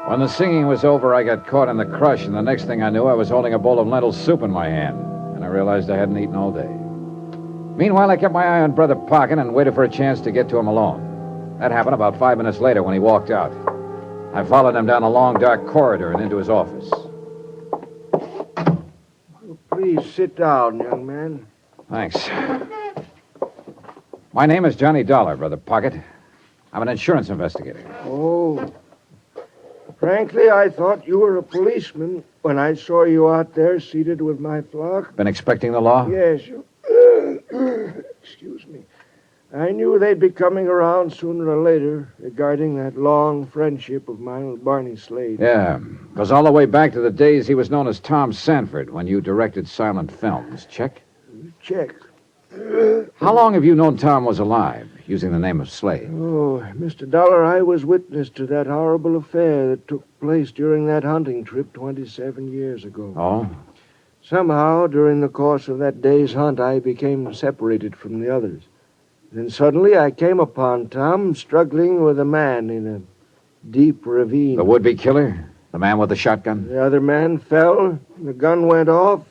When the singing was over, I got caught in the crush, and the next thing I knew, I was holding a bowl of lentil soup in my hand, and I realized I hadn't eaten all day. Meanwhile, I kept my eye on Brother Pocket and waited for a chance to get to him alone. That happened about five minutes later when he walked out. I followed him down a long, dark corridor and into his office. Please sit down, young man. Thanks. My name is Johnny Dollar, Brother Pocket. I'm an insurance investigator. Oh. Frankly, I thought you were a policeman when I saw you out there seated with my flock. Been expecting the law? Yes. You... Excuse me. I knew they'd be coming around sooner or later regarding that long friendship of mine with Barney Slade. Yeah. Goes all the way back to the days he was known as Tom Sanford when you directed silent films. Check? Check. How long have you known Tom was alive, using the name of Slade? Oh, Mr. Dollar, I was witness to that horrible affair that took place during that hunting trip 27 years ago. Oh? Somehow, during the course of that day's hunt, I became separated from the others. Then suddenly I came upon Tom struggling with a man in a deep ravine. The would be killer? The man with the shotgun? The other man fell, the gun went off,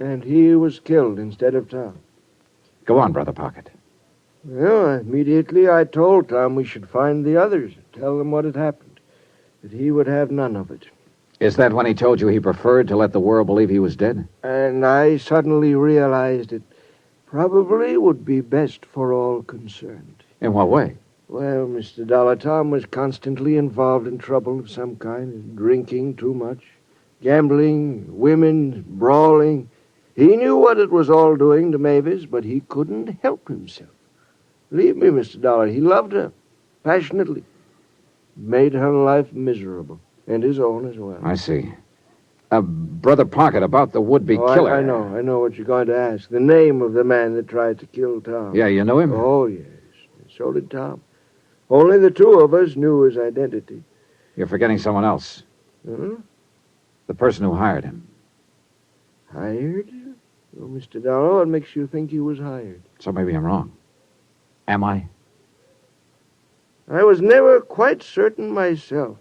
and he was killed instead of Tom. Go on, Brother Pocket. Well, immediately I told Tom we should find the others, and tell them what had happened, that he would have none of it. Is that when he told you he preferred to let the world believe he was dead? And I suddenly realized it probably would be best for all concerned. In what way? Well, Mr. Dollar, Tom was constantly involved in trouble of some kind, drinking too much, gambling, women, brawling. He knew what it was all doing to Mavis, but he couldn't help himself. Believe me, Mr. Dollar, he loved her passionately. Made her life miserable, and his own as well. I see. Uh, Brother Pocket, about the would-be Oh, killer. I, I know, I know what you're going to ask. The name of the man that tried to kill Tom. Yeah, you know him? Oh, yes. So did Tom. Only the two of us knew his identity. You're forgetting someone else. Huh? The person who hired him. Hired? Oh, Mr. Dollar, what makes you think he was hired? So maybe I'm wrong. Am I? I was never quite certain myself.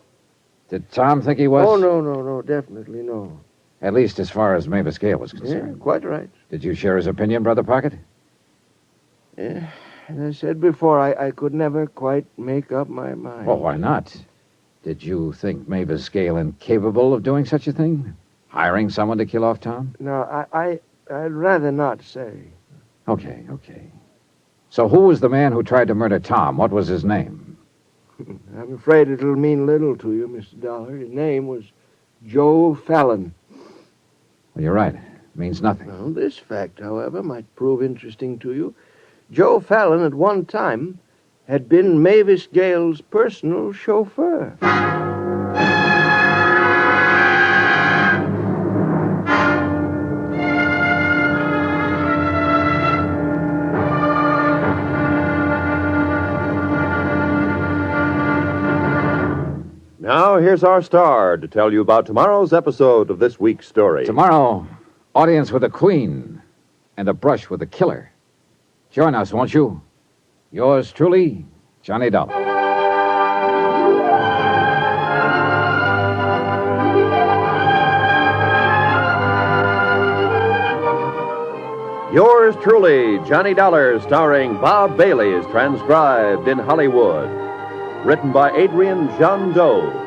Did Tom think he was? Oh, no, no, no, definitely no. At least as far as Mavis Gale was Yeah, concerned. quite right. Did you share his opinion, Brother Pocket? Yeah. As I said before, I, I could never quite make up my mind. Well, why not? Did you think Mavis Gale incapable of doing such a thing? Hiring someone to kill off Tom? No, I, I, I'd rather not say. Okay, okay. So who was the man who tried to murder Tom? What was his name? I'm afraid it'll mean little to you, Mr. Dollar. His name was Joe Fallon. Well, you're right. It means nothing. Well, this fact, however, might prove interesting to you. Joe Fallon, at one time, had been Mavis Gale's personal chauffeur. Now, here's our star to tell you about tomorrow's episode of this week's story. Tomorrow, audience with a Queen and a brush with a killer. Join us, won't you? Yours truly, Johnny Dollar. Yours truly, Johnny Dollar, starring Bob Bailey, is transcribed in Hollywood. Written by Adrian Gendot.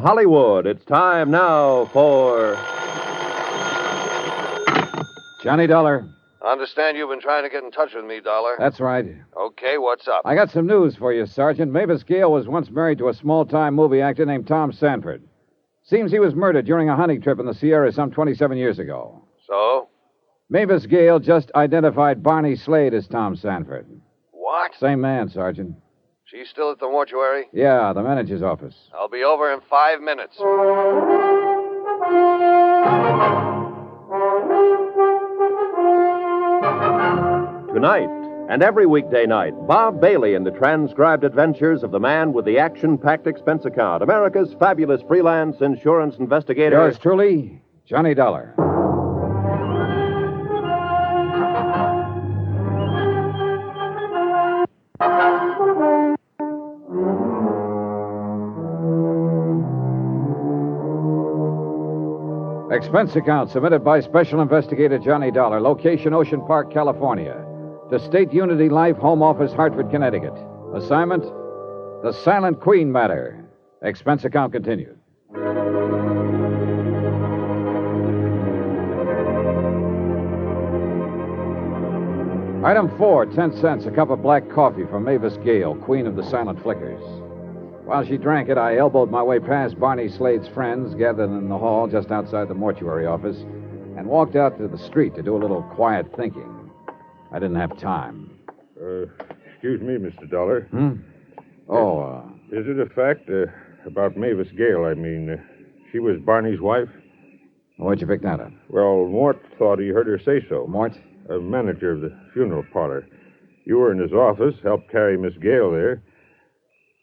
Hollywood, it's time now for. Johnny Dollar. I understand you've been trying to get in touch with me, Dollar. That's right. Okay, what's up? I got some news for you, Sergeant. Mavis Gale was once married to a small time movie actor named Tom Sanford. Seems he was murdered during a hunting trip in the Sierra some 27 years ago. So? Mavis Gale just identified Barney Slade as Tom Sanford. What? Same man, Sergeant. She's still at the mortuary? Yeah, the manager's office. I'll be over in five minutes. Tonight, and every weekday night, Bob Bailey in the transcribed adventures of the man with the action packed expense account, America's fabulous freelance insurance investigator. Yours truly, Johnny Dollar. Expense account submitted by Special Investigator Johnny Dollar, location Ocean Park, California. To State Unity Life, Home Office, Hartford, Connecticut. Assignment The Silent Queen Matter. Expense account continued. Item four, ten cents, a cup of black coffee from Mavis Gale, queen of the silent flickers. While she drank it, I elbowed my way past Barney Slade's friends gathered in the hall just outside the mortuary office and walked out to the street to do a little quiet thinking. I didn't have time. Uh, excuse me, Mr. Dollar. Hmm? Oh, uh, Is it a fact uh, about Mavis Gale? I mean, uh, she was Barney's wife? where'd you pick that up? Well, Mort thought he heard her say so. Mort? A manager of the funeral parlor. You were in his office, helped carry Miss Gale there.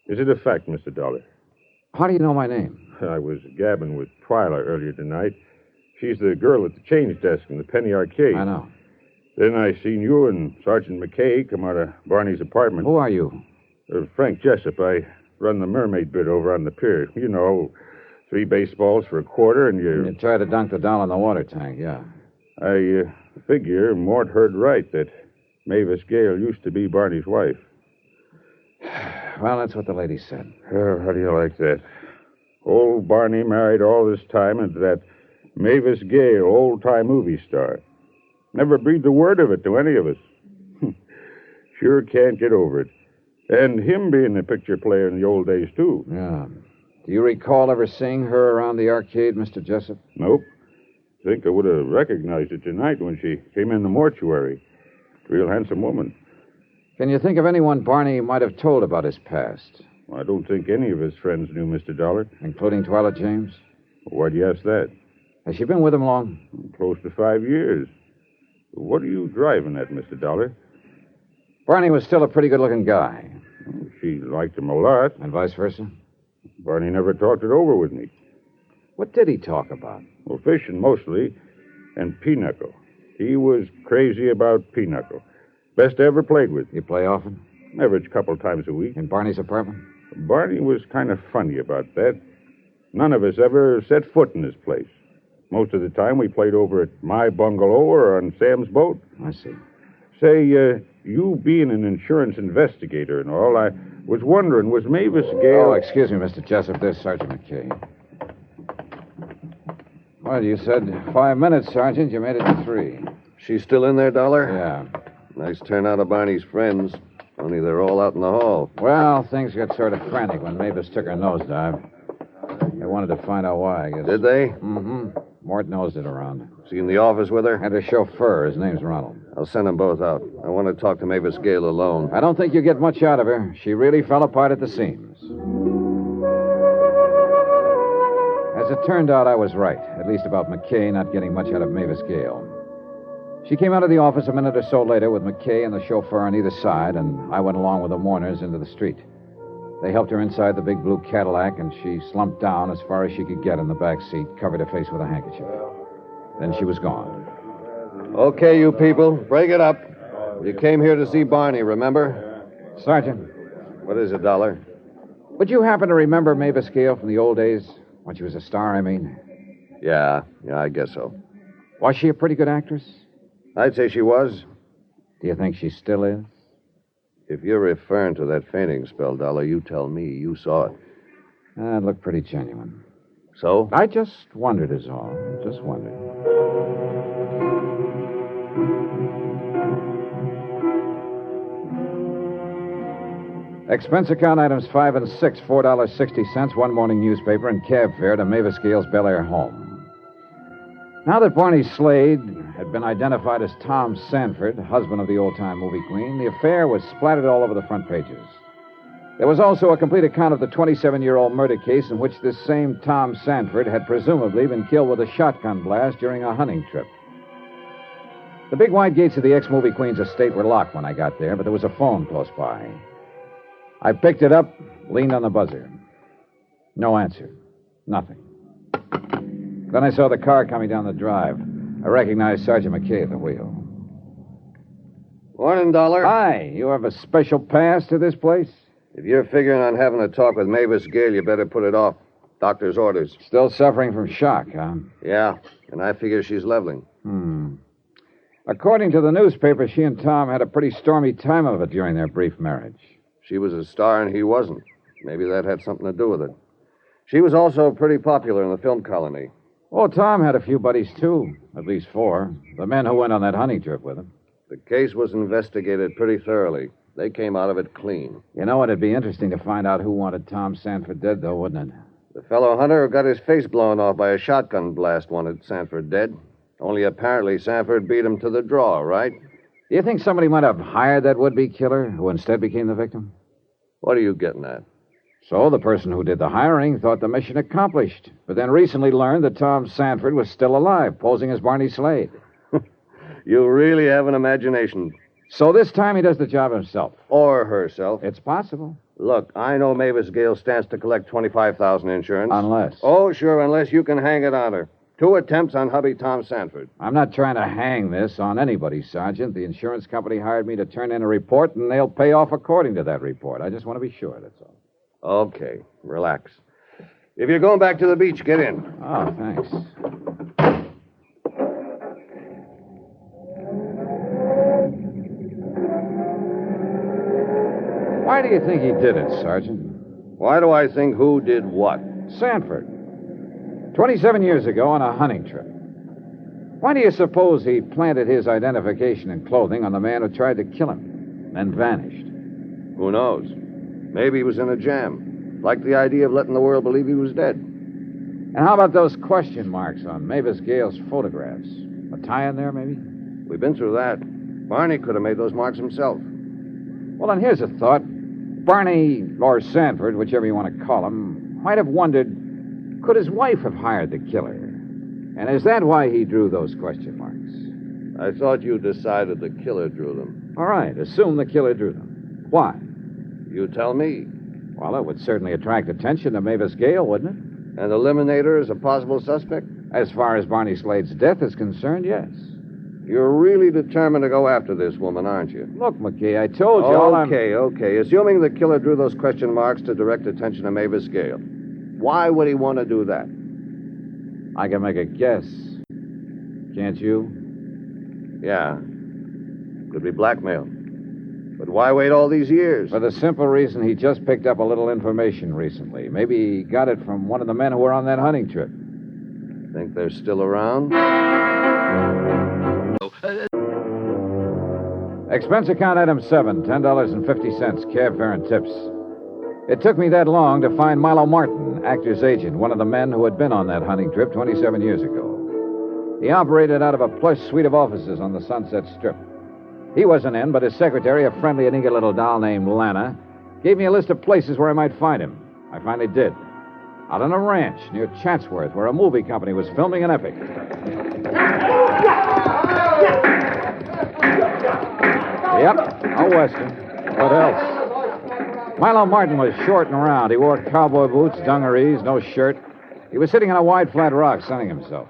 Is it a fact, Mr. Dollar? How do you know my name? I was gabbing with Twyla earlier tonight. She's the girl at the change desk in the Penny Arcade. I know. Then I seen you and Sergeant McKay come out of Barney's apartment. Who are you? Uh, Frank Jessup. I run the mermaid bit over on the pier. You know, three baseballs for a quarter, and you. You tried to dunk the doll in the water tank, yeah. I uh, figure Mort heard right that Mavis Gale used to be Barney's wife. Well, that's what the lady said. Oh, how do you like that? Old Barney married all this time into that Mavis Gale, old time movie star. Never breathed a word of it to any of us. sure can't get over it. And him being a picture player in the old days, too. Yeah. Do you recall ever seeing her around the arcade, Mr. Jessup? Nope. Think I would have recognized her tonight when she came in the mortuary. Real handsome woman. Can you think of anyone Barney might have told about his past, I don't think any of his friends knew Mr. Dollar. including Twyla James? Why do you ask that? Has she been with him long? Close to five years. What are you driving at, Mr. Dollar? Barney was still a pretty good looking guy, She liked him a lot. and vice versa. Barney never talked it over with me. What did he talk about? Well, fishing mostly, and pinochle. He was crazy about pinochle. Best I ever played with. You play often? Average couple times a week. In Barney's apartment? Barney was kind of funny about that. None of us ever set foot in his place. Most of the time we played over at my bungalow or on Sam's boat. I see. Say, uh, you being an insurance investigator and all, I was wondering, was Mavis Gale. Oh, excuse me, Mr. Jessup. There's Sergeant McKay. Well, you said five minutes, Sergeant. You made it to three. She's still in there, Dollar? Yeah. Nice turnout of Barney's friends. Only they're all out in the hall. Well, things got sort of frantic when Mavis took her nosedive. They wanted to find out why, I guess. Did they? Mm-hmm. Mort nosed it around. He in the office with her? And her chauffeur. His name's Ronald. I'll send them both out. I want to talk to Mavis Gale alone. I don't think you get much out of her. She really fell apart at the seams. As it turned out, I was right, at least about McKay not getting much out of Mavis Gale. She came out of the office a minute or so later with McKay and the chauffeur on either side, and I went along with the mourners into the street. They helped her inside the big blue Cadillac, and she slumped down as far as she could get in the back seat, covered her face with a handkerchief. Then she was gone. Okay, you people, break it up. You came here to see Barney, remember? Sergeant, What is it, Dollar? would you happen to remember Mavis Gale from the old days? When she was a star, I mean. Yeah, yeah, I guess so. Was she a pretty good actress? I'd say she was. Do you think she still is? If you're referring to that fainting spell, Dollar, you tell me. You saw it. Ah, it looked pretty genuine. So? I just wondered, is all. Just wondered. Expense account items five and six, four dollars sixty cents, one morning newspaper, and cab fare to Mavis Gale's Bel Air home. Now that Barney Slade had been identified as Tom Sanford, husband of the old time movie queen, the affair was splattered all over the front pages. There was also a complete account of the 27 year old murder case in which this same Tom Sanford had presumably been killed with a shotgun blast during a hunting trip. The big wide gates of the ex movie queen's estate were locked when I got there, but there was a phone close by. I picked it up, leaned on the buzzer. No answer. Nothing. Then I saw the car coming down the drive. I recognize Sergeant McKay at the wheel. Morning, Dollar. Hi, you have a special pass to this place? If you're figuring on having a talk with Mavis Gale, you better put it off. Doctor's orders. Still suffering from shock, huh? Yeah, and I figure she's leveling. Hmm. According to the newspaper, she and Tom had a pretty stormy time of it during their brief marriage. She was a star and he wasn't. Maybe that had something to do with it. She was also pretty popular in the film colony. Oh, Tom had a few buddies, too. At least four. The men who went on that hunting trip with him. The case was investigated pretty thoroughly. They came out of it clean. You know, it'd be interesting to find out who wanted Tom Sanford dead, though, wouldn't it? The fellow hunter who got his face blown off by a shotgun blast wanted Sanford dead. Only apparently Sanford beat him to the draw, right? Do you think somebody might have hired that would be killer who instead became the victim? What are you getting at? So the person who did the hiring thought the mission accomplished, but then recently learned that Tom Sanford was still alive, posing as Barney Slade. you really have an imagination. So this time he does the job himself. Or herself. It's possible. Look, I know Mavis Gale stands to collect 25000 insurance. Unless. Oh, sure, unless you can hang it on her. Two attempts on hubby Tom Sanford. I'm not trying to hang this on anybody, Sergeant. The insurance company hired me to turn in a report, and they'll pay off according to that report. I just want to be sure, that's all. Okay, relax. If you're going back to the beach, get in. Oh, thanks. Why do you think he did it, Sergeant? Why do I think who did what? Sanford. 27 years ago on a hunting trip. Why do you suppose he planted his identification and clothing on the man who tried to kill him, then vanished? Who knows? Maybe he was in a jam. Liked the idea of letting the world believe he was dead. And how about those question marks on Mavis Gale's photographs? A tie in there, maybe? We've been through that. Barney could have made those marks himself. Well, then here's a thought. Barney, or Sanford, whichever you want to call him, might have wondered could his wife have hired the killer? And is that why he drew those question marks? I thought you decided the killer drew them. All right, assume the killer drew them. Why? You tell me. Well, it would certainly attract attention to Mavis Gale, wouldn't it? And eliminate her as a possible suspect? As far as Barney Slade's death is concerned, yes. You're really determined to go after this woman, aren't you? Look, McKay, I told you. Okay, okay. Assuming the killer drew those question marks to direct attention to Mavis Gale. Why would he want to do that? I can make a guess. Can't you? Yeah. Could be blackmail. But why wait all these years? For the simple reason he just picked up a little information recently. Maybe he got it from one of the men who were on that hunting trip. Think they're still around? Expense account item seven, $10.50, cab fare and tips. It took me that long to find Milo Martin, actor's agent, one of the men who had been on that hunting trip 27 years ago. He operated out of a plush suite of offices on the Sunset Strip. He wasn't in, but his secretary, a friendly and eager little doll named Lana, gave me a list of places where I might find him. I finally did. Out on a ranch near Chatsworth, where a movie company was filming an epic. Yep, a Western. What else? Milo Martin was short and round. He wore cowboy boots, dungarees, no shirt. He was sitting on a wide, flat rock, sunning himself.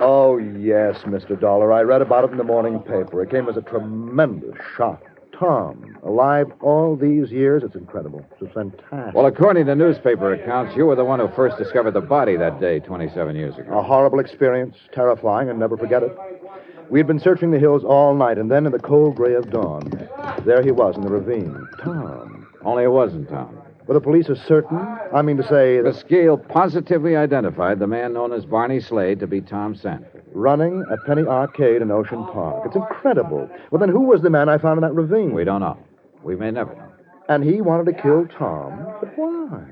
Oh, yes, Mr. Dollar. I read about it in the morning paper. It came as a tremendous shock. Tom, alive all these years. It's incredible. It's fantastic. Well, according to newspaper accounts, you were the one who first discovered the body that day 27 years ago. A horrible experience, terrifying, and never forget it. We had been searching the hills all night, and then in the cold gray of dawn, there he was in the ravine. Tom. Only it wasn't Tom. Well, the police are certain. I mean to say The scale positively identified the man known as Barney Slade to be Tom Sanford. running at Penny Arcade in Ocean Park. It's incredible. Well, then who was the man I found in that ravine? We don't know. We may never know. And he wanted to kill Tom. But why?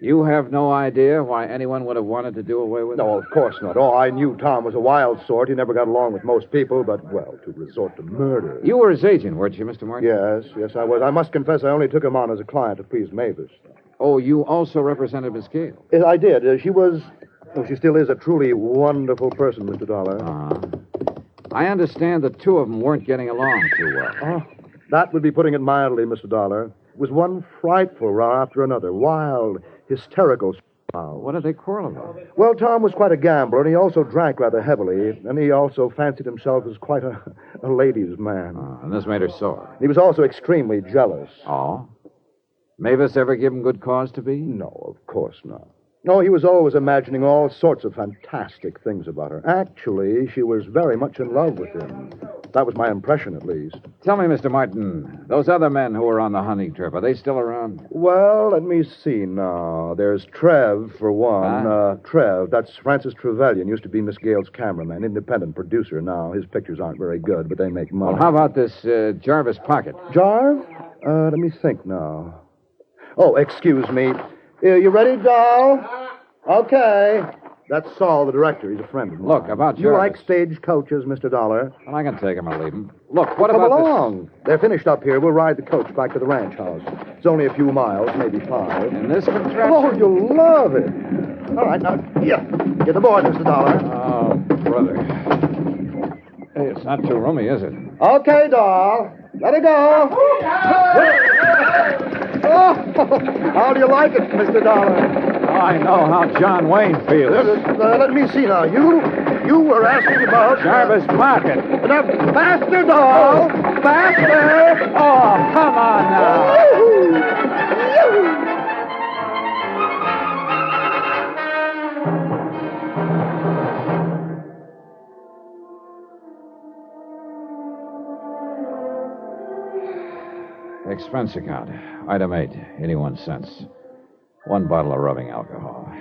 You have no idea why anyone would have wanted to do away with it? No, of course not. Oh, I knew Tom was a wild sort. He never got along with most people, but, well, to resort to murder. You were his agent, weren't you, Mr. Martin? Yes, yes, I was. I must confess I only took him on as a client to please Mavis. Oh, you also represented Miss Gale. Yes, I did. Uh, she was. Oh, she still is a truly wonderful person, Mr. Dollar. Uh-huh. I understand the two of them weren't getting along too well. Oh, that would be putting it mildly, Mr. Dollar. It was one frightful row after another. Wild, hysterical. row. What did they quarrel about? Well, Tom was quite a gambler, and he also drank rather heavily, and he also fancied himself as quite a, a ladies' man. Uh, and this made her sore. He was also extremely jealous. Oh? Mavis ever give him good cause to be? No, of course not. No, he was always imagining all sorts of fantastic things about her. Actually, she was very much in love with him. That was my impression, at least. Tell me, Mr. Martin, those other men who were on the hunting trip, are they still around? Well, let me see now. There's Trev, for one. Huh? Uh, Trev, that's Francis Trevelyan, used to be Miss Gale's cameraman, independent producer now. His pictures aren't very good, but they make money. Well, how about this uh, Jarvis Pocket? Jarv? Uh, let me think now. Oh, excuse me. Uh, you ready, doll? Okay. That's Saul, the director. He's a friend of mine. Look, about You like stage coaches, Mr. Dollar? Well, I can take him or leave him. Look, what Come about along. They're finished up here. We'll ride the coach back to the ranch house. It's only a few miles, maybe five. this? In this contraption? Oh, you'll love it. All right, now, here. Get aboard, Mr. Dollar. Oh, brother. Hey, it's not too roomy, is it? Okay, doll. Let it go. Oh, how do you like it, Mr. Dollar? Oh, I know how John Wayne feels. Uh, let me see now. You you were asking about... Jarvis Pocket. Now, faster, doll. Faster. Oh, come on now. Expense account. Item 8, 81 cents. One bottle of rubbing alcohol.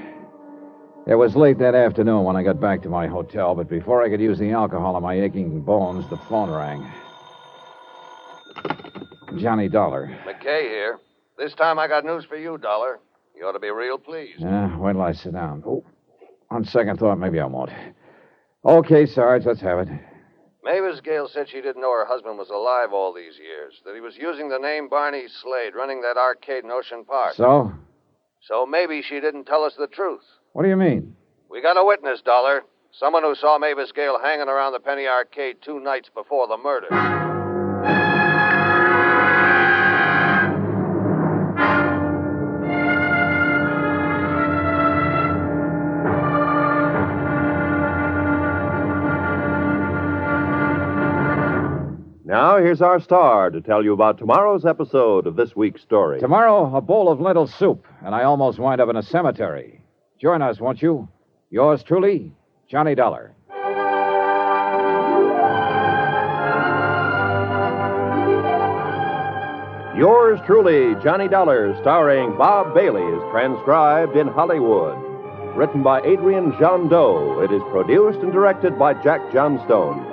It was late that afternoon when I got back to my hotel, but before I could use the alcohol on my aching bones, the phone rang. Johnny Dollar. McKay here. This time I got news for you, Dollar. You ought to be real pleased. Yeah, wait till I sit down. Oh, on second thought, maybe I won't. Okay, Sarge, let's have it. Mavis Gale said she didn't know her husband was alive all these years, that he was using the name Barney Slade, running that arcade in Ocean Park. So? So maybe she didn't tell us the truth. What do you mean? We got a witness, Dollar. Someone who saw Mavis Gale hanging around the Penny Arcade two nights before the murder. Here's our star to tell you about tomorrow's episode of this week's story. Tomorrow, a bowl of lentil soup, and I almost wind up in a cemetery. Join us, won't you? Yours truly, Johnny Dollar. Yours truly, Johnny Dollar, starring Bob Bailey, is transcribed in Hollywood. Written by Adrian Gendot, it is produced and directed by Jack Johnstone.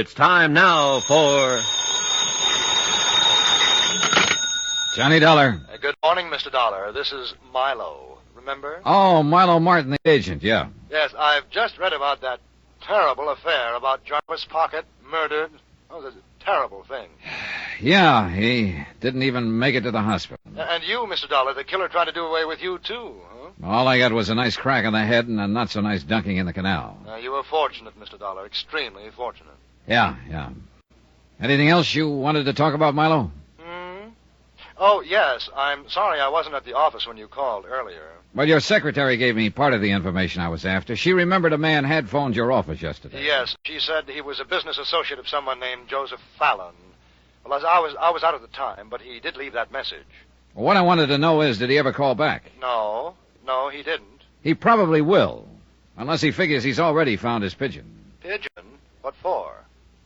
It's time now for Johnny Dollar. Uh, good morning, Mr. Dollar. This is Milo. Remember? Oh, Milo Martin, the agent, yeah. Yes, I've just read about that terrible affair about Jarvis Pocket murdered. Oh, that's a terrible thing. Yeah, he didn't even make it to the hospital. And you, Mr. Dollar, the killer tried to do away with you, too, huh? All I got was a nice crack on the head and a not so nice dunking in the canal. Uh, you were fortunate, Mr. Dollar. Extremely fortunate. Yeah, yeah. Anything else you wanted to talk about, Milo? Hmm? Oh, yes. I'm sorry I wasn't at the office when you called earlier. Well, your secretary gave me part of the information I was after. She remembered a man had phoned your office yesterday. Yes, she said he was a business associate of someone named Joseph Fallon. Well, as I was, I was out at the time, but he did leave that message. Well, what I wanted to know is, did he ever call back? No, no, he didn't. He probably will, unless he figures he's already found his pigeon. Pigeon? What for?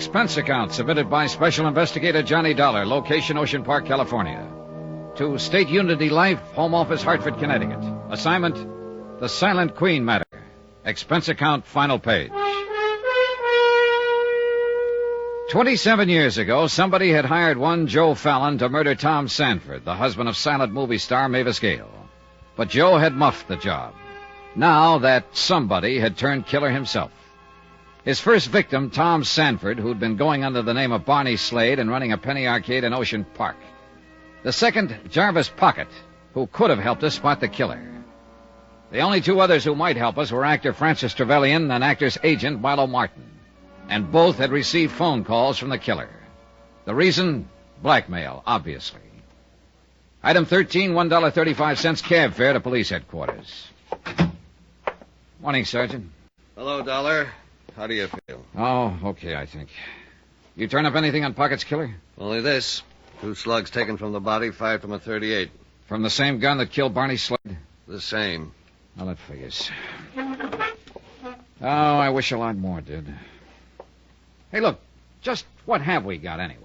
Expense account submitted by Special Investigator Johnny Dollar, location Ocean Park, California. To State Unity Life, Home Office, Hartford, Connecticut. Assignment The Silent Queen Matter. Expense account, final page. 27 years ago, somebody had hired one Joe Fallon to murder Tom Sanford, the husband of silent movie star Mavis Gale. But Joe had muffed the job. Now that somebody had turned killer himself. His first victim, Tom Sanford, who'd been going under the name of Barney Slade and running a penny arcade in Ocean Park. The second, Jarvis Pocket, who could have helped us spot the killer. The only two others who might help us were actor Francis Trevelyan and actor's agent Milo Martin. And both had received phone calls from the killer. The reason? Blackmail, obviously. Item 13, $1.35 cab fare to police headquarters. Morning, Sergeant. Hello, Dollar. How do you feel? Oh, okay, I think. You turn up anything on Pocket's killer? Only this. Two slugs taken from the body, fired from a 38. From the same gun that killed Barney Slade? The same. Well, that figures. Oh, I wish a lot more did. Hey, look, just what have we got anyway?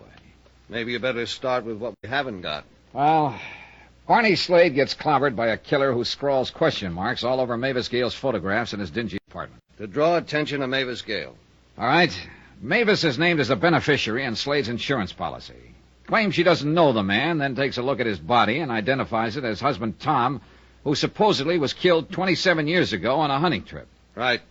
Maybe you better start with what we haven't got. Well, Barney Slade gets clobbered by a killer who scrawls question marks all over Mavis Gale's photographs in his dingy apartment. To draw attention to Mavis Gale. All right. Mavis is named as a beneficiary in Slade's insurance policy. Claims she doesn't know the man, then takes a look at his body and identifies it as husband Tom, who supposedly was killed 27 years ago on a hunting trip. Right.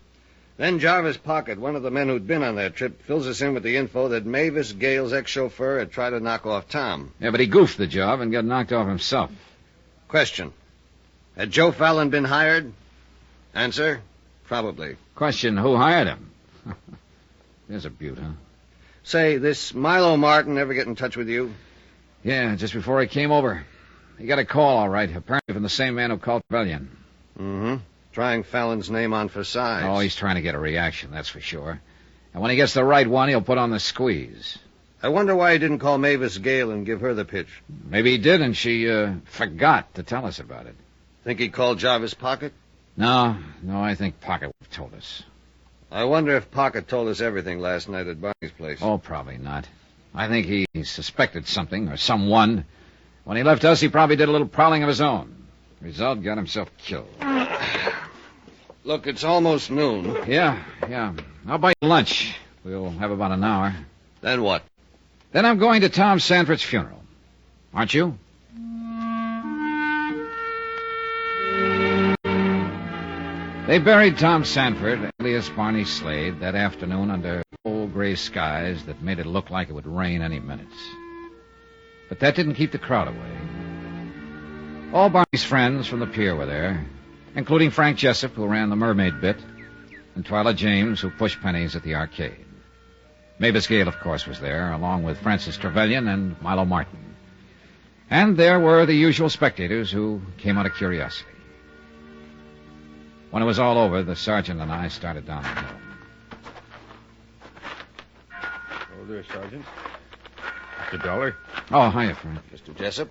Then Jarvis Pocket, one of the men who'd been on that trip, fills us in with the info that Mavis Gale's ex-chauffeur had tried to knock off Tom. Yeah, but he goofed the job and got knocked off himself. Question. Had Joe Fallon been hired? Answer. Probably. Question, who hired him? There's a beaut, huh? Say, this Milo Martin ever get in touch with you? Yeah, just before he came over. He got a call, all right, apparently from the same man who called Trevelyan. Mm-hmm. Trying Fallon's name on for size. Oh, he's trying to get a reaction, that's for sure. And when he gets the right one, he'll put on the squeeze. I wonder why he didn't call Mavis Gale and give her the pitch. Maybe he did, and she uh, forgot to tell us about it. Think he called Jarvis Pocket? No, no, I think Pocket would have told us. I wonder if Pocket told us everything last night at Barney's place. Oh, probably not. I think he suspected something or someone. When he left us, he probably did a little prowling of his own. Result, got himself killed. Look, it's almost noon. Yeah, yeah. I'll buy you lunch. We'll have about an hour. Then what? Then I'm going to Tom Sanford's funeral. Aren't you? They buried Tom Sanford, alias Barney Slade, that afternoon under cold gray skies that made it look like it would rain any minute. But that didn't keep the crowd away. All Barney's friends from the pier were there, including Frank Jessup, who ran the mermaid bit, and Twyla James, who pushed pennies at the arcade. Mavis Gale, of course, was there, along with Francis Trevelyan and Milo Martin. And there were the usual spectators who came out of curiosity. When it was all over, the sergeant and I started down the hill. Oh, there, Sergeant. Mr. Dollar. Oh, hiya, Frank. Mr. Jessup?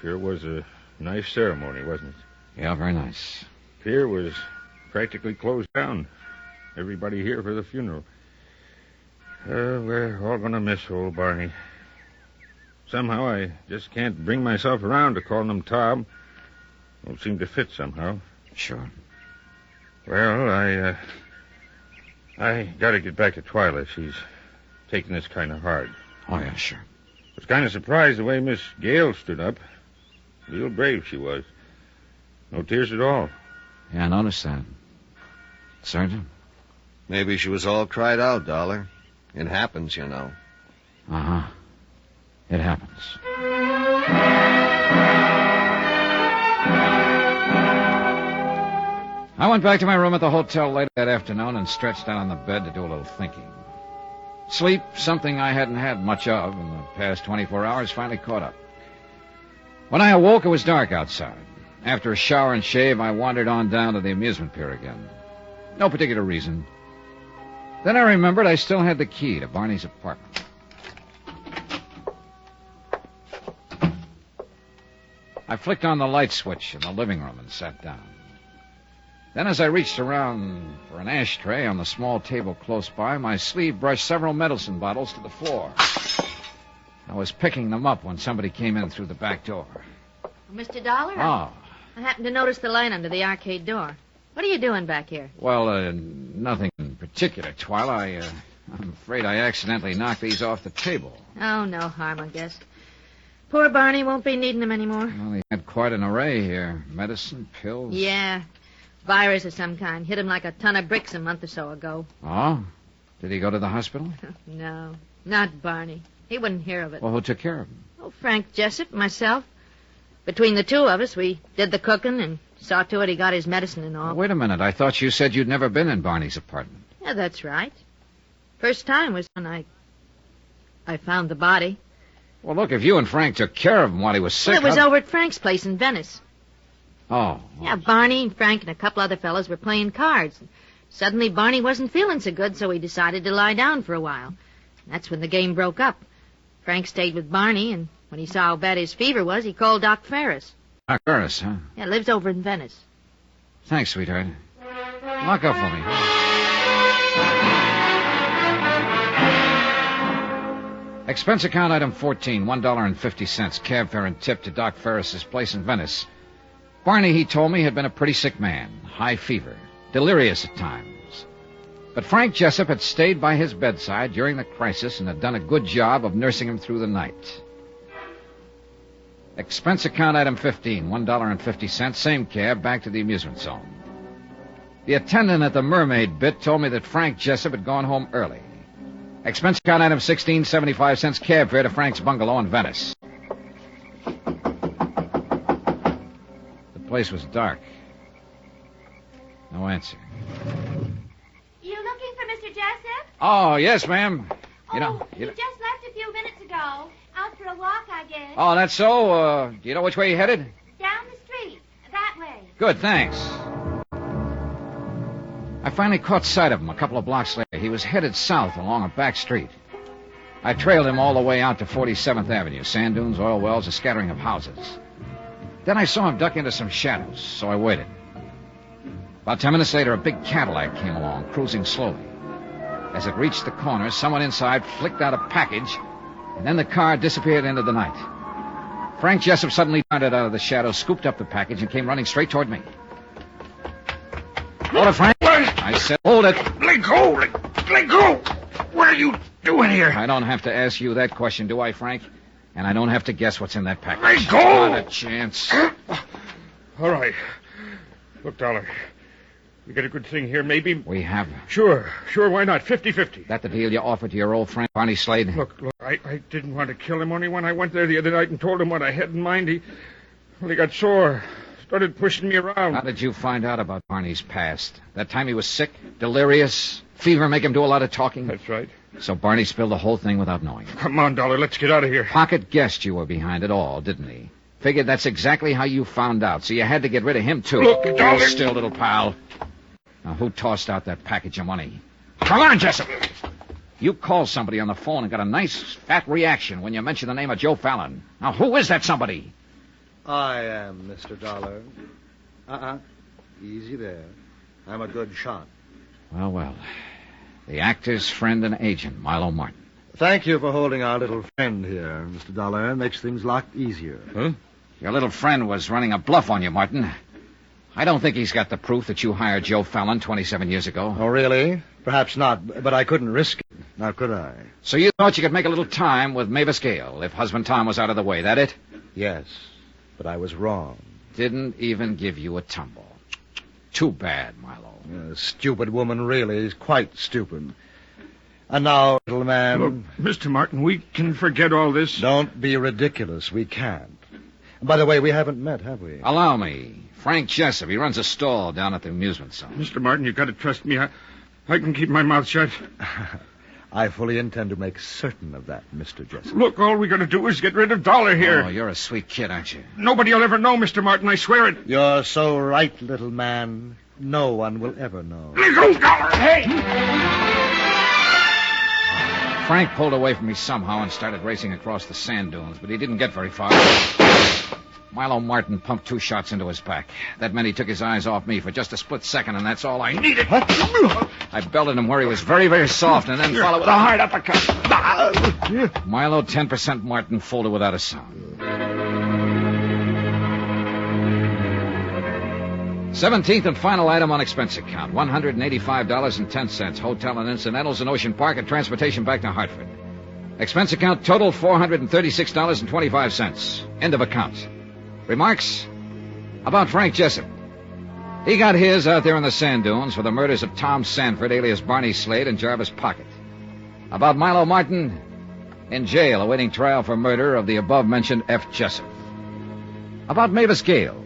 Sure was a nice ceremony, wasn't it? Yeah, very nice. Pier was practically closed down. Everybody here for the funeral. Uh, we're all going to miss old Barney. Somehow I just can't bring myself around to calling him Tom. Don't seem to fit somehow. Sure. Well, I, uh, I gotta get back to Twyla. She's taking this kind of hard. Oh, yeah, sure. was kind of surprised the way Miss Gale stood up. Real brave she was. No tears at all. Yeah, I noticed that. Sergeant? Maybe she was all cried out, Dollar. It happens, you know. Uh huh. It happens. I went back to my room at the hotel late that afternoon and stretched out on the bed to do a little thinking. Sleep, something I hadn't had much of in the past 24 hours, finally caught up. When I awoke, it was dark outside. After a shower and shave, I wandered on down to the amusement pier again. No particular reason. Then I remembered I still had the key to Barney's apartment. I flicked on the light switch in the living room and sat down. Then, as I reached around for an ashtray on the small table close by, my sleeve brushed several medicine bottles to the floor. I was picking them up when somebody came in through the back door. Mr. Dollar? Oh, I happened to notice the light under the arcade door. What are you doing back here? well, uh, nothing in particular, Twyla. I, uh, I'm afraid I accidentally knocked these off the table. Oh, no harm, I guess. Poor Barney won't be needing them anymore. Well, he had quite an array here medicine, pills. Yeah. Virus of some kind. Hit him like a ton of bricks a month or so ago. Oh? Did he go to the hospital? No, not Barney. He wouldn't hear of it. Well, who took care of him? Oh, Frank Jessup, myself. Between the two of us, we did the cooking and saw to it he got his medicine and all. Wait a minute. I thought you said you'd never been in Barney's apartment. Yeah, that's right. First time was when I. I found the body. Well, look, if you and Frank took care of him while he was sick. Well, it was how- over at Frank's place in Venice. Oh. Yeah, Barney and Frank and a couple other fellows were playing cards. Suddenly, Barney wasn't feeling so good, so he decided to lie down for a while. That's when the game broke up. Frank stayed with Barney, and when he saw how bad his fever was, he called Doc Ferris. Doc Ferris, huh? Yeah, lives over in Venice. Thanks, sweetheart. Lock up for me. Expense account item 14, $1.50, cab fare and tip to Doc Ferris's place in Venice. Barney, he told me, had been a pretty sick man, high fever, delirious at times. But Frank Jessup had stayed by his bedside during the crisis and had done a good job of nursing him through the night. Expense account item 15, $1.50, same cab, back to the amusement zone. The attendant at the mermaid bit told me that Frank Jessup had gone home early. Expense account item 16, 75 cents cab fare to Frank's bungalow in Venice. The place was dark. No answer. You looking for Mr. Jessup? Oh, yes, ma'am. You know, oh, you he know. just left a few minutes ago. Out for a walk, I guess. Oh, that's so? Uh, do you know which way you headed? Down the street. That way. Good, thanks. I finally caught sight of him a couple of blocks later. He was headed south along a back street. I trailed him all the way out to 47th Avenue. Sand dunes, oil wells, a scattering of houses. Then I saw him duck into some shadows, so I waited. About ten minutes later, a big Cadillac came along, cruising slowly. As it reached the corner, someone inside flicked out a package, and then the car disappeared into the night. Frank Jessup suddenly darted out of the shadows, scooped up the package, and came running straight toward me. Hold it, Frank. I said, hold it. Let go! Let, let go! What are you doing here? I don't have to ask you that question, do I, Frank? And I don't have to guess what's in that package. Let go! Not a chance. All right. Look, Dollar. We got a good thing here, maybe. We have. Sure, sure, why not? 50 50. That the deal you offered to your old friend, Barney Slade? Look, look, I, I didn't want to kill him, only when I went there the other night and told him what I had in mind, he. Well, he got sore. Started pushing me around. How did you find out about Barney's past? That time he was sick, delirious, fever make him do a lot of talking? That's right. So Barney spilled the whole thing without knowing. It. Come on, Dollar, let's get out of here. Pocket guessed you were behind it all, didn't he? Figured that's exactly how you found out, so you had to get rid of him, too. Look, Hold Dollar- still, little pal. Now, who tossed out that package of money? Come on, Jessup. You called somebody on the phone and got a nice fat reaction when you mentioned the name of Joe Fallon. Now, who is that somebody? I am Mr. Dollar. Uh-uh. Easy there. I'm a good shot. Well, well. The actor's friend and agent, Milo Martin. Thank you for holding our little friend here, Mr. Dollar. Makes things a lot easier. Huh? Your little friend was running a bluff on you, Martin. I don't think he's got the proof that you hired Joe Fallon 27 years ago. Oh, really? Perhaps not, but I couldn't risk it. Now, could I? So you thought you could make a little time with Mavis Gale if husband Tom was out of the way, that it? Yes, but I was wrong. Didn't even give you a tumble. Too bad, Milo. A stupid woman, really. is quite stupid. And now, little man. Look, Mr. Martin, we can forget all this. Don't be ridiculous. We can't. And by the way, we haven't met, have we? Allow me. Frank Jessup. He runs a stall down at the amusement zone. Mr. Martin, you've gotta trust me. I, I can keep my mouth shut. I fully intend to make certain of that, Mr. Jessup. Look, all we gotta do is get rid of Dollar here. Oh, you're a sweet kid, aren't you? Nobody will ever know, Mr. Martin. I swear it. You're so right, little man. No one will ever know. Let go, Dollar. Hey! Frank pulled away from me somehow and started racing across the sand dunes, but he didn't get very far. Milo Martin pumped two shots into his back. That meant he took his eyes off me for just a split second, and that's all I needed. I belted him where he was very, very soft, and then followed with a hard uppercut. Milo, 10% Martin, folded without a sound. Seventeenth and final item on expense account, $185.10. Hotel and incidentals in Ocean Park and transportation back to Hartford. Expense account total $436.25. End of account. Remarks? About Frank Jessup. He got his out there in the sand dunes for the murders of Tom Sanford, alias Barney Slade, and Jarvis Pocket. About Milo Martin, in jail awaiting trial for murder of the above mentioned F. Jessup. About Mavis Gale.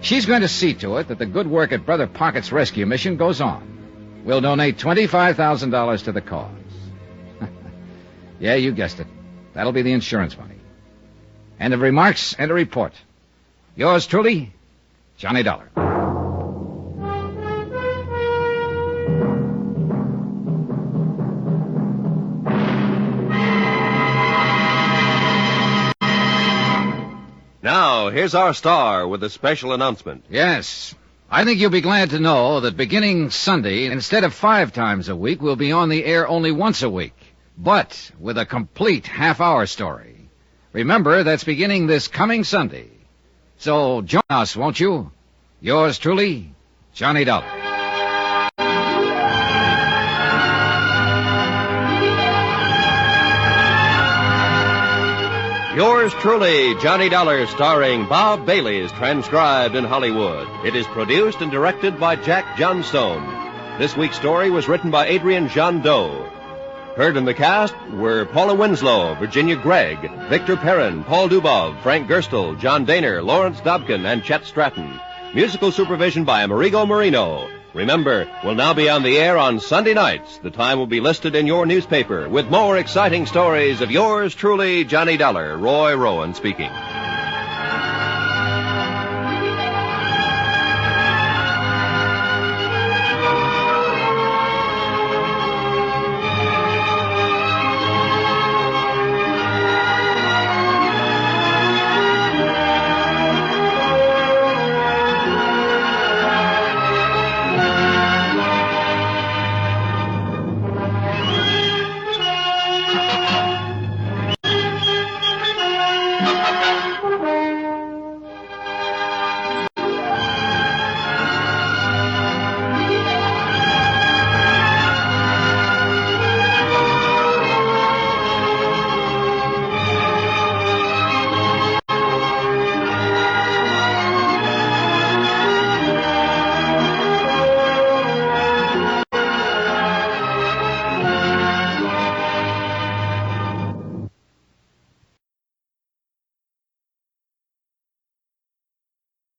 She's going to see to it that the good work at Brother Pocket's rescue mission goes on. We'll donate $25,000 to the cause. yeah, you guessed it. That'll be the insurance money. End of remarks and a report. Yours truly, Johnny Dollar. Here's our star with a special announcement. Yes. I think you'll be glad to know that beginning Sunday, instead of five times a week, we'll be on the air only once a week, but with a complete half hour story. Remember, that's beginning this coming Sunday. So join us, won't you? Yours truly, Johnny Dollar. Yours truly, Johnny Dollar, starring Bob Bailey, is transcribed in Hollywood. It is produced and directed by Jack Johnstone. This week's story was written by Adrian Gendot. Heard in the cast were Paula Winslow, Virginia Gregg, Victor Perrin, Paul Dubov, Frank Gerstle, John Dehner, Lawrence Dobkin, and Chet Stratton. Musical supervision by Amerigo Marino. Remember, we'll now be on the air on Sunday nights. The time will be listed in your newspaper with more exciting stories of yours truly, Johnny Dollar, Roy Rowan speaking.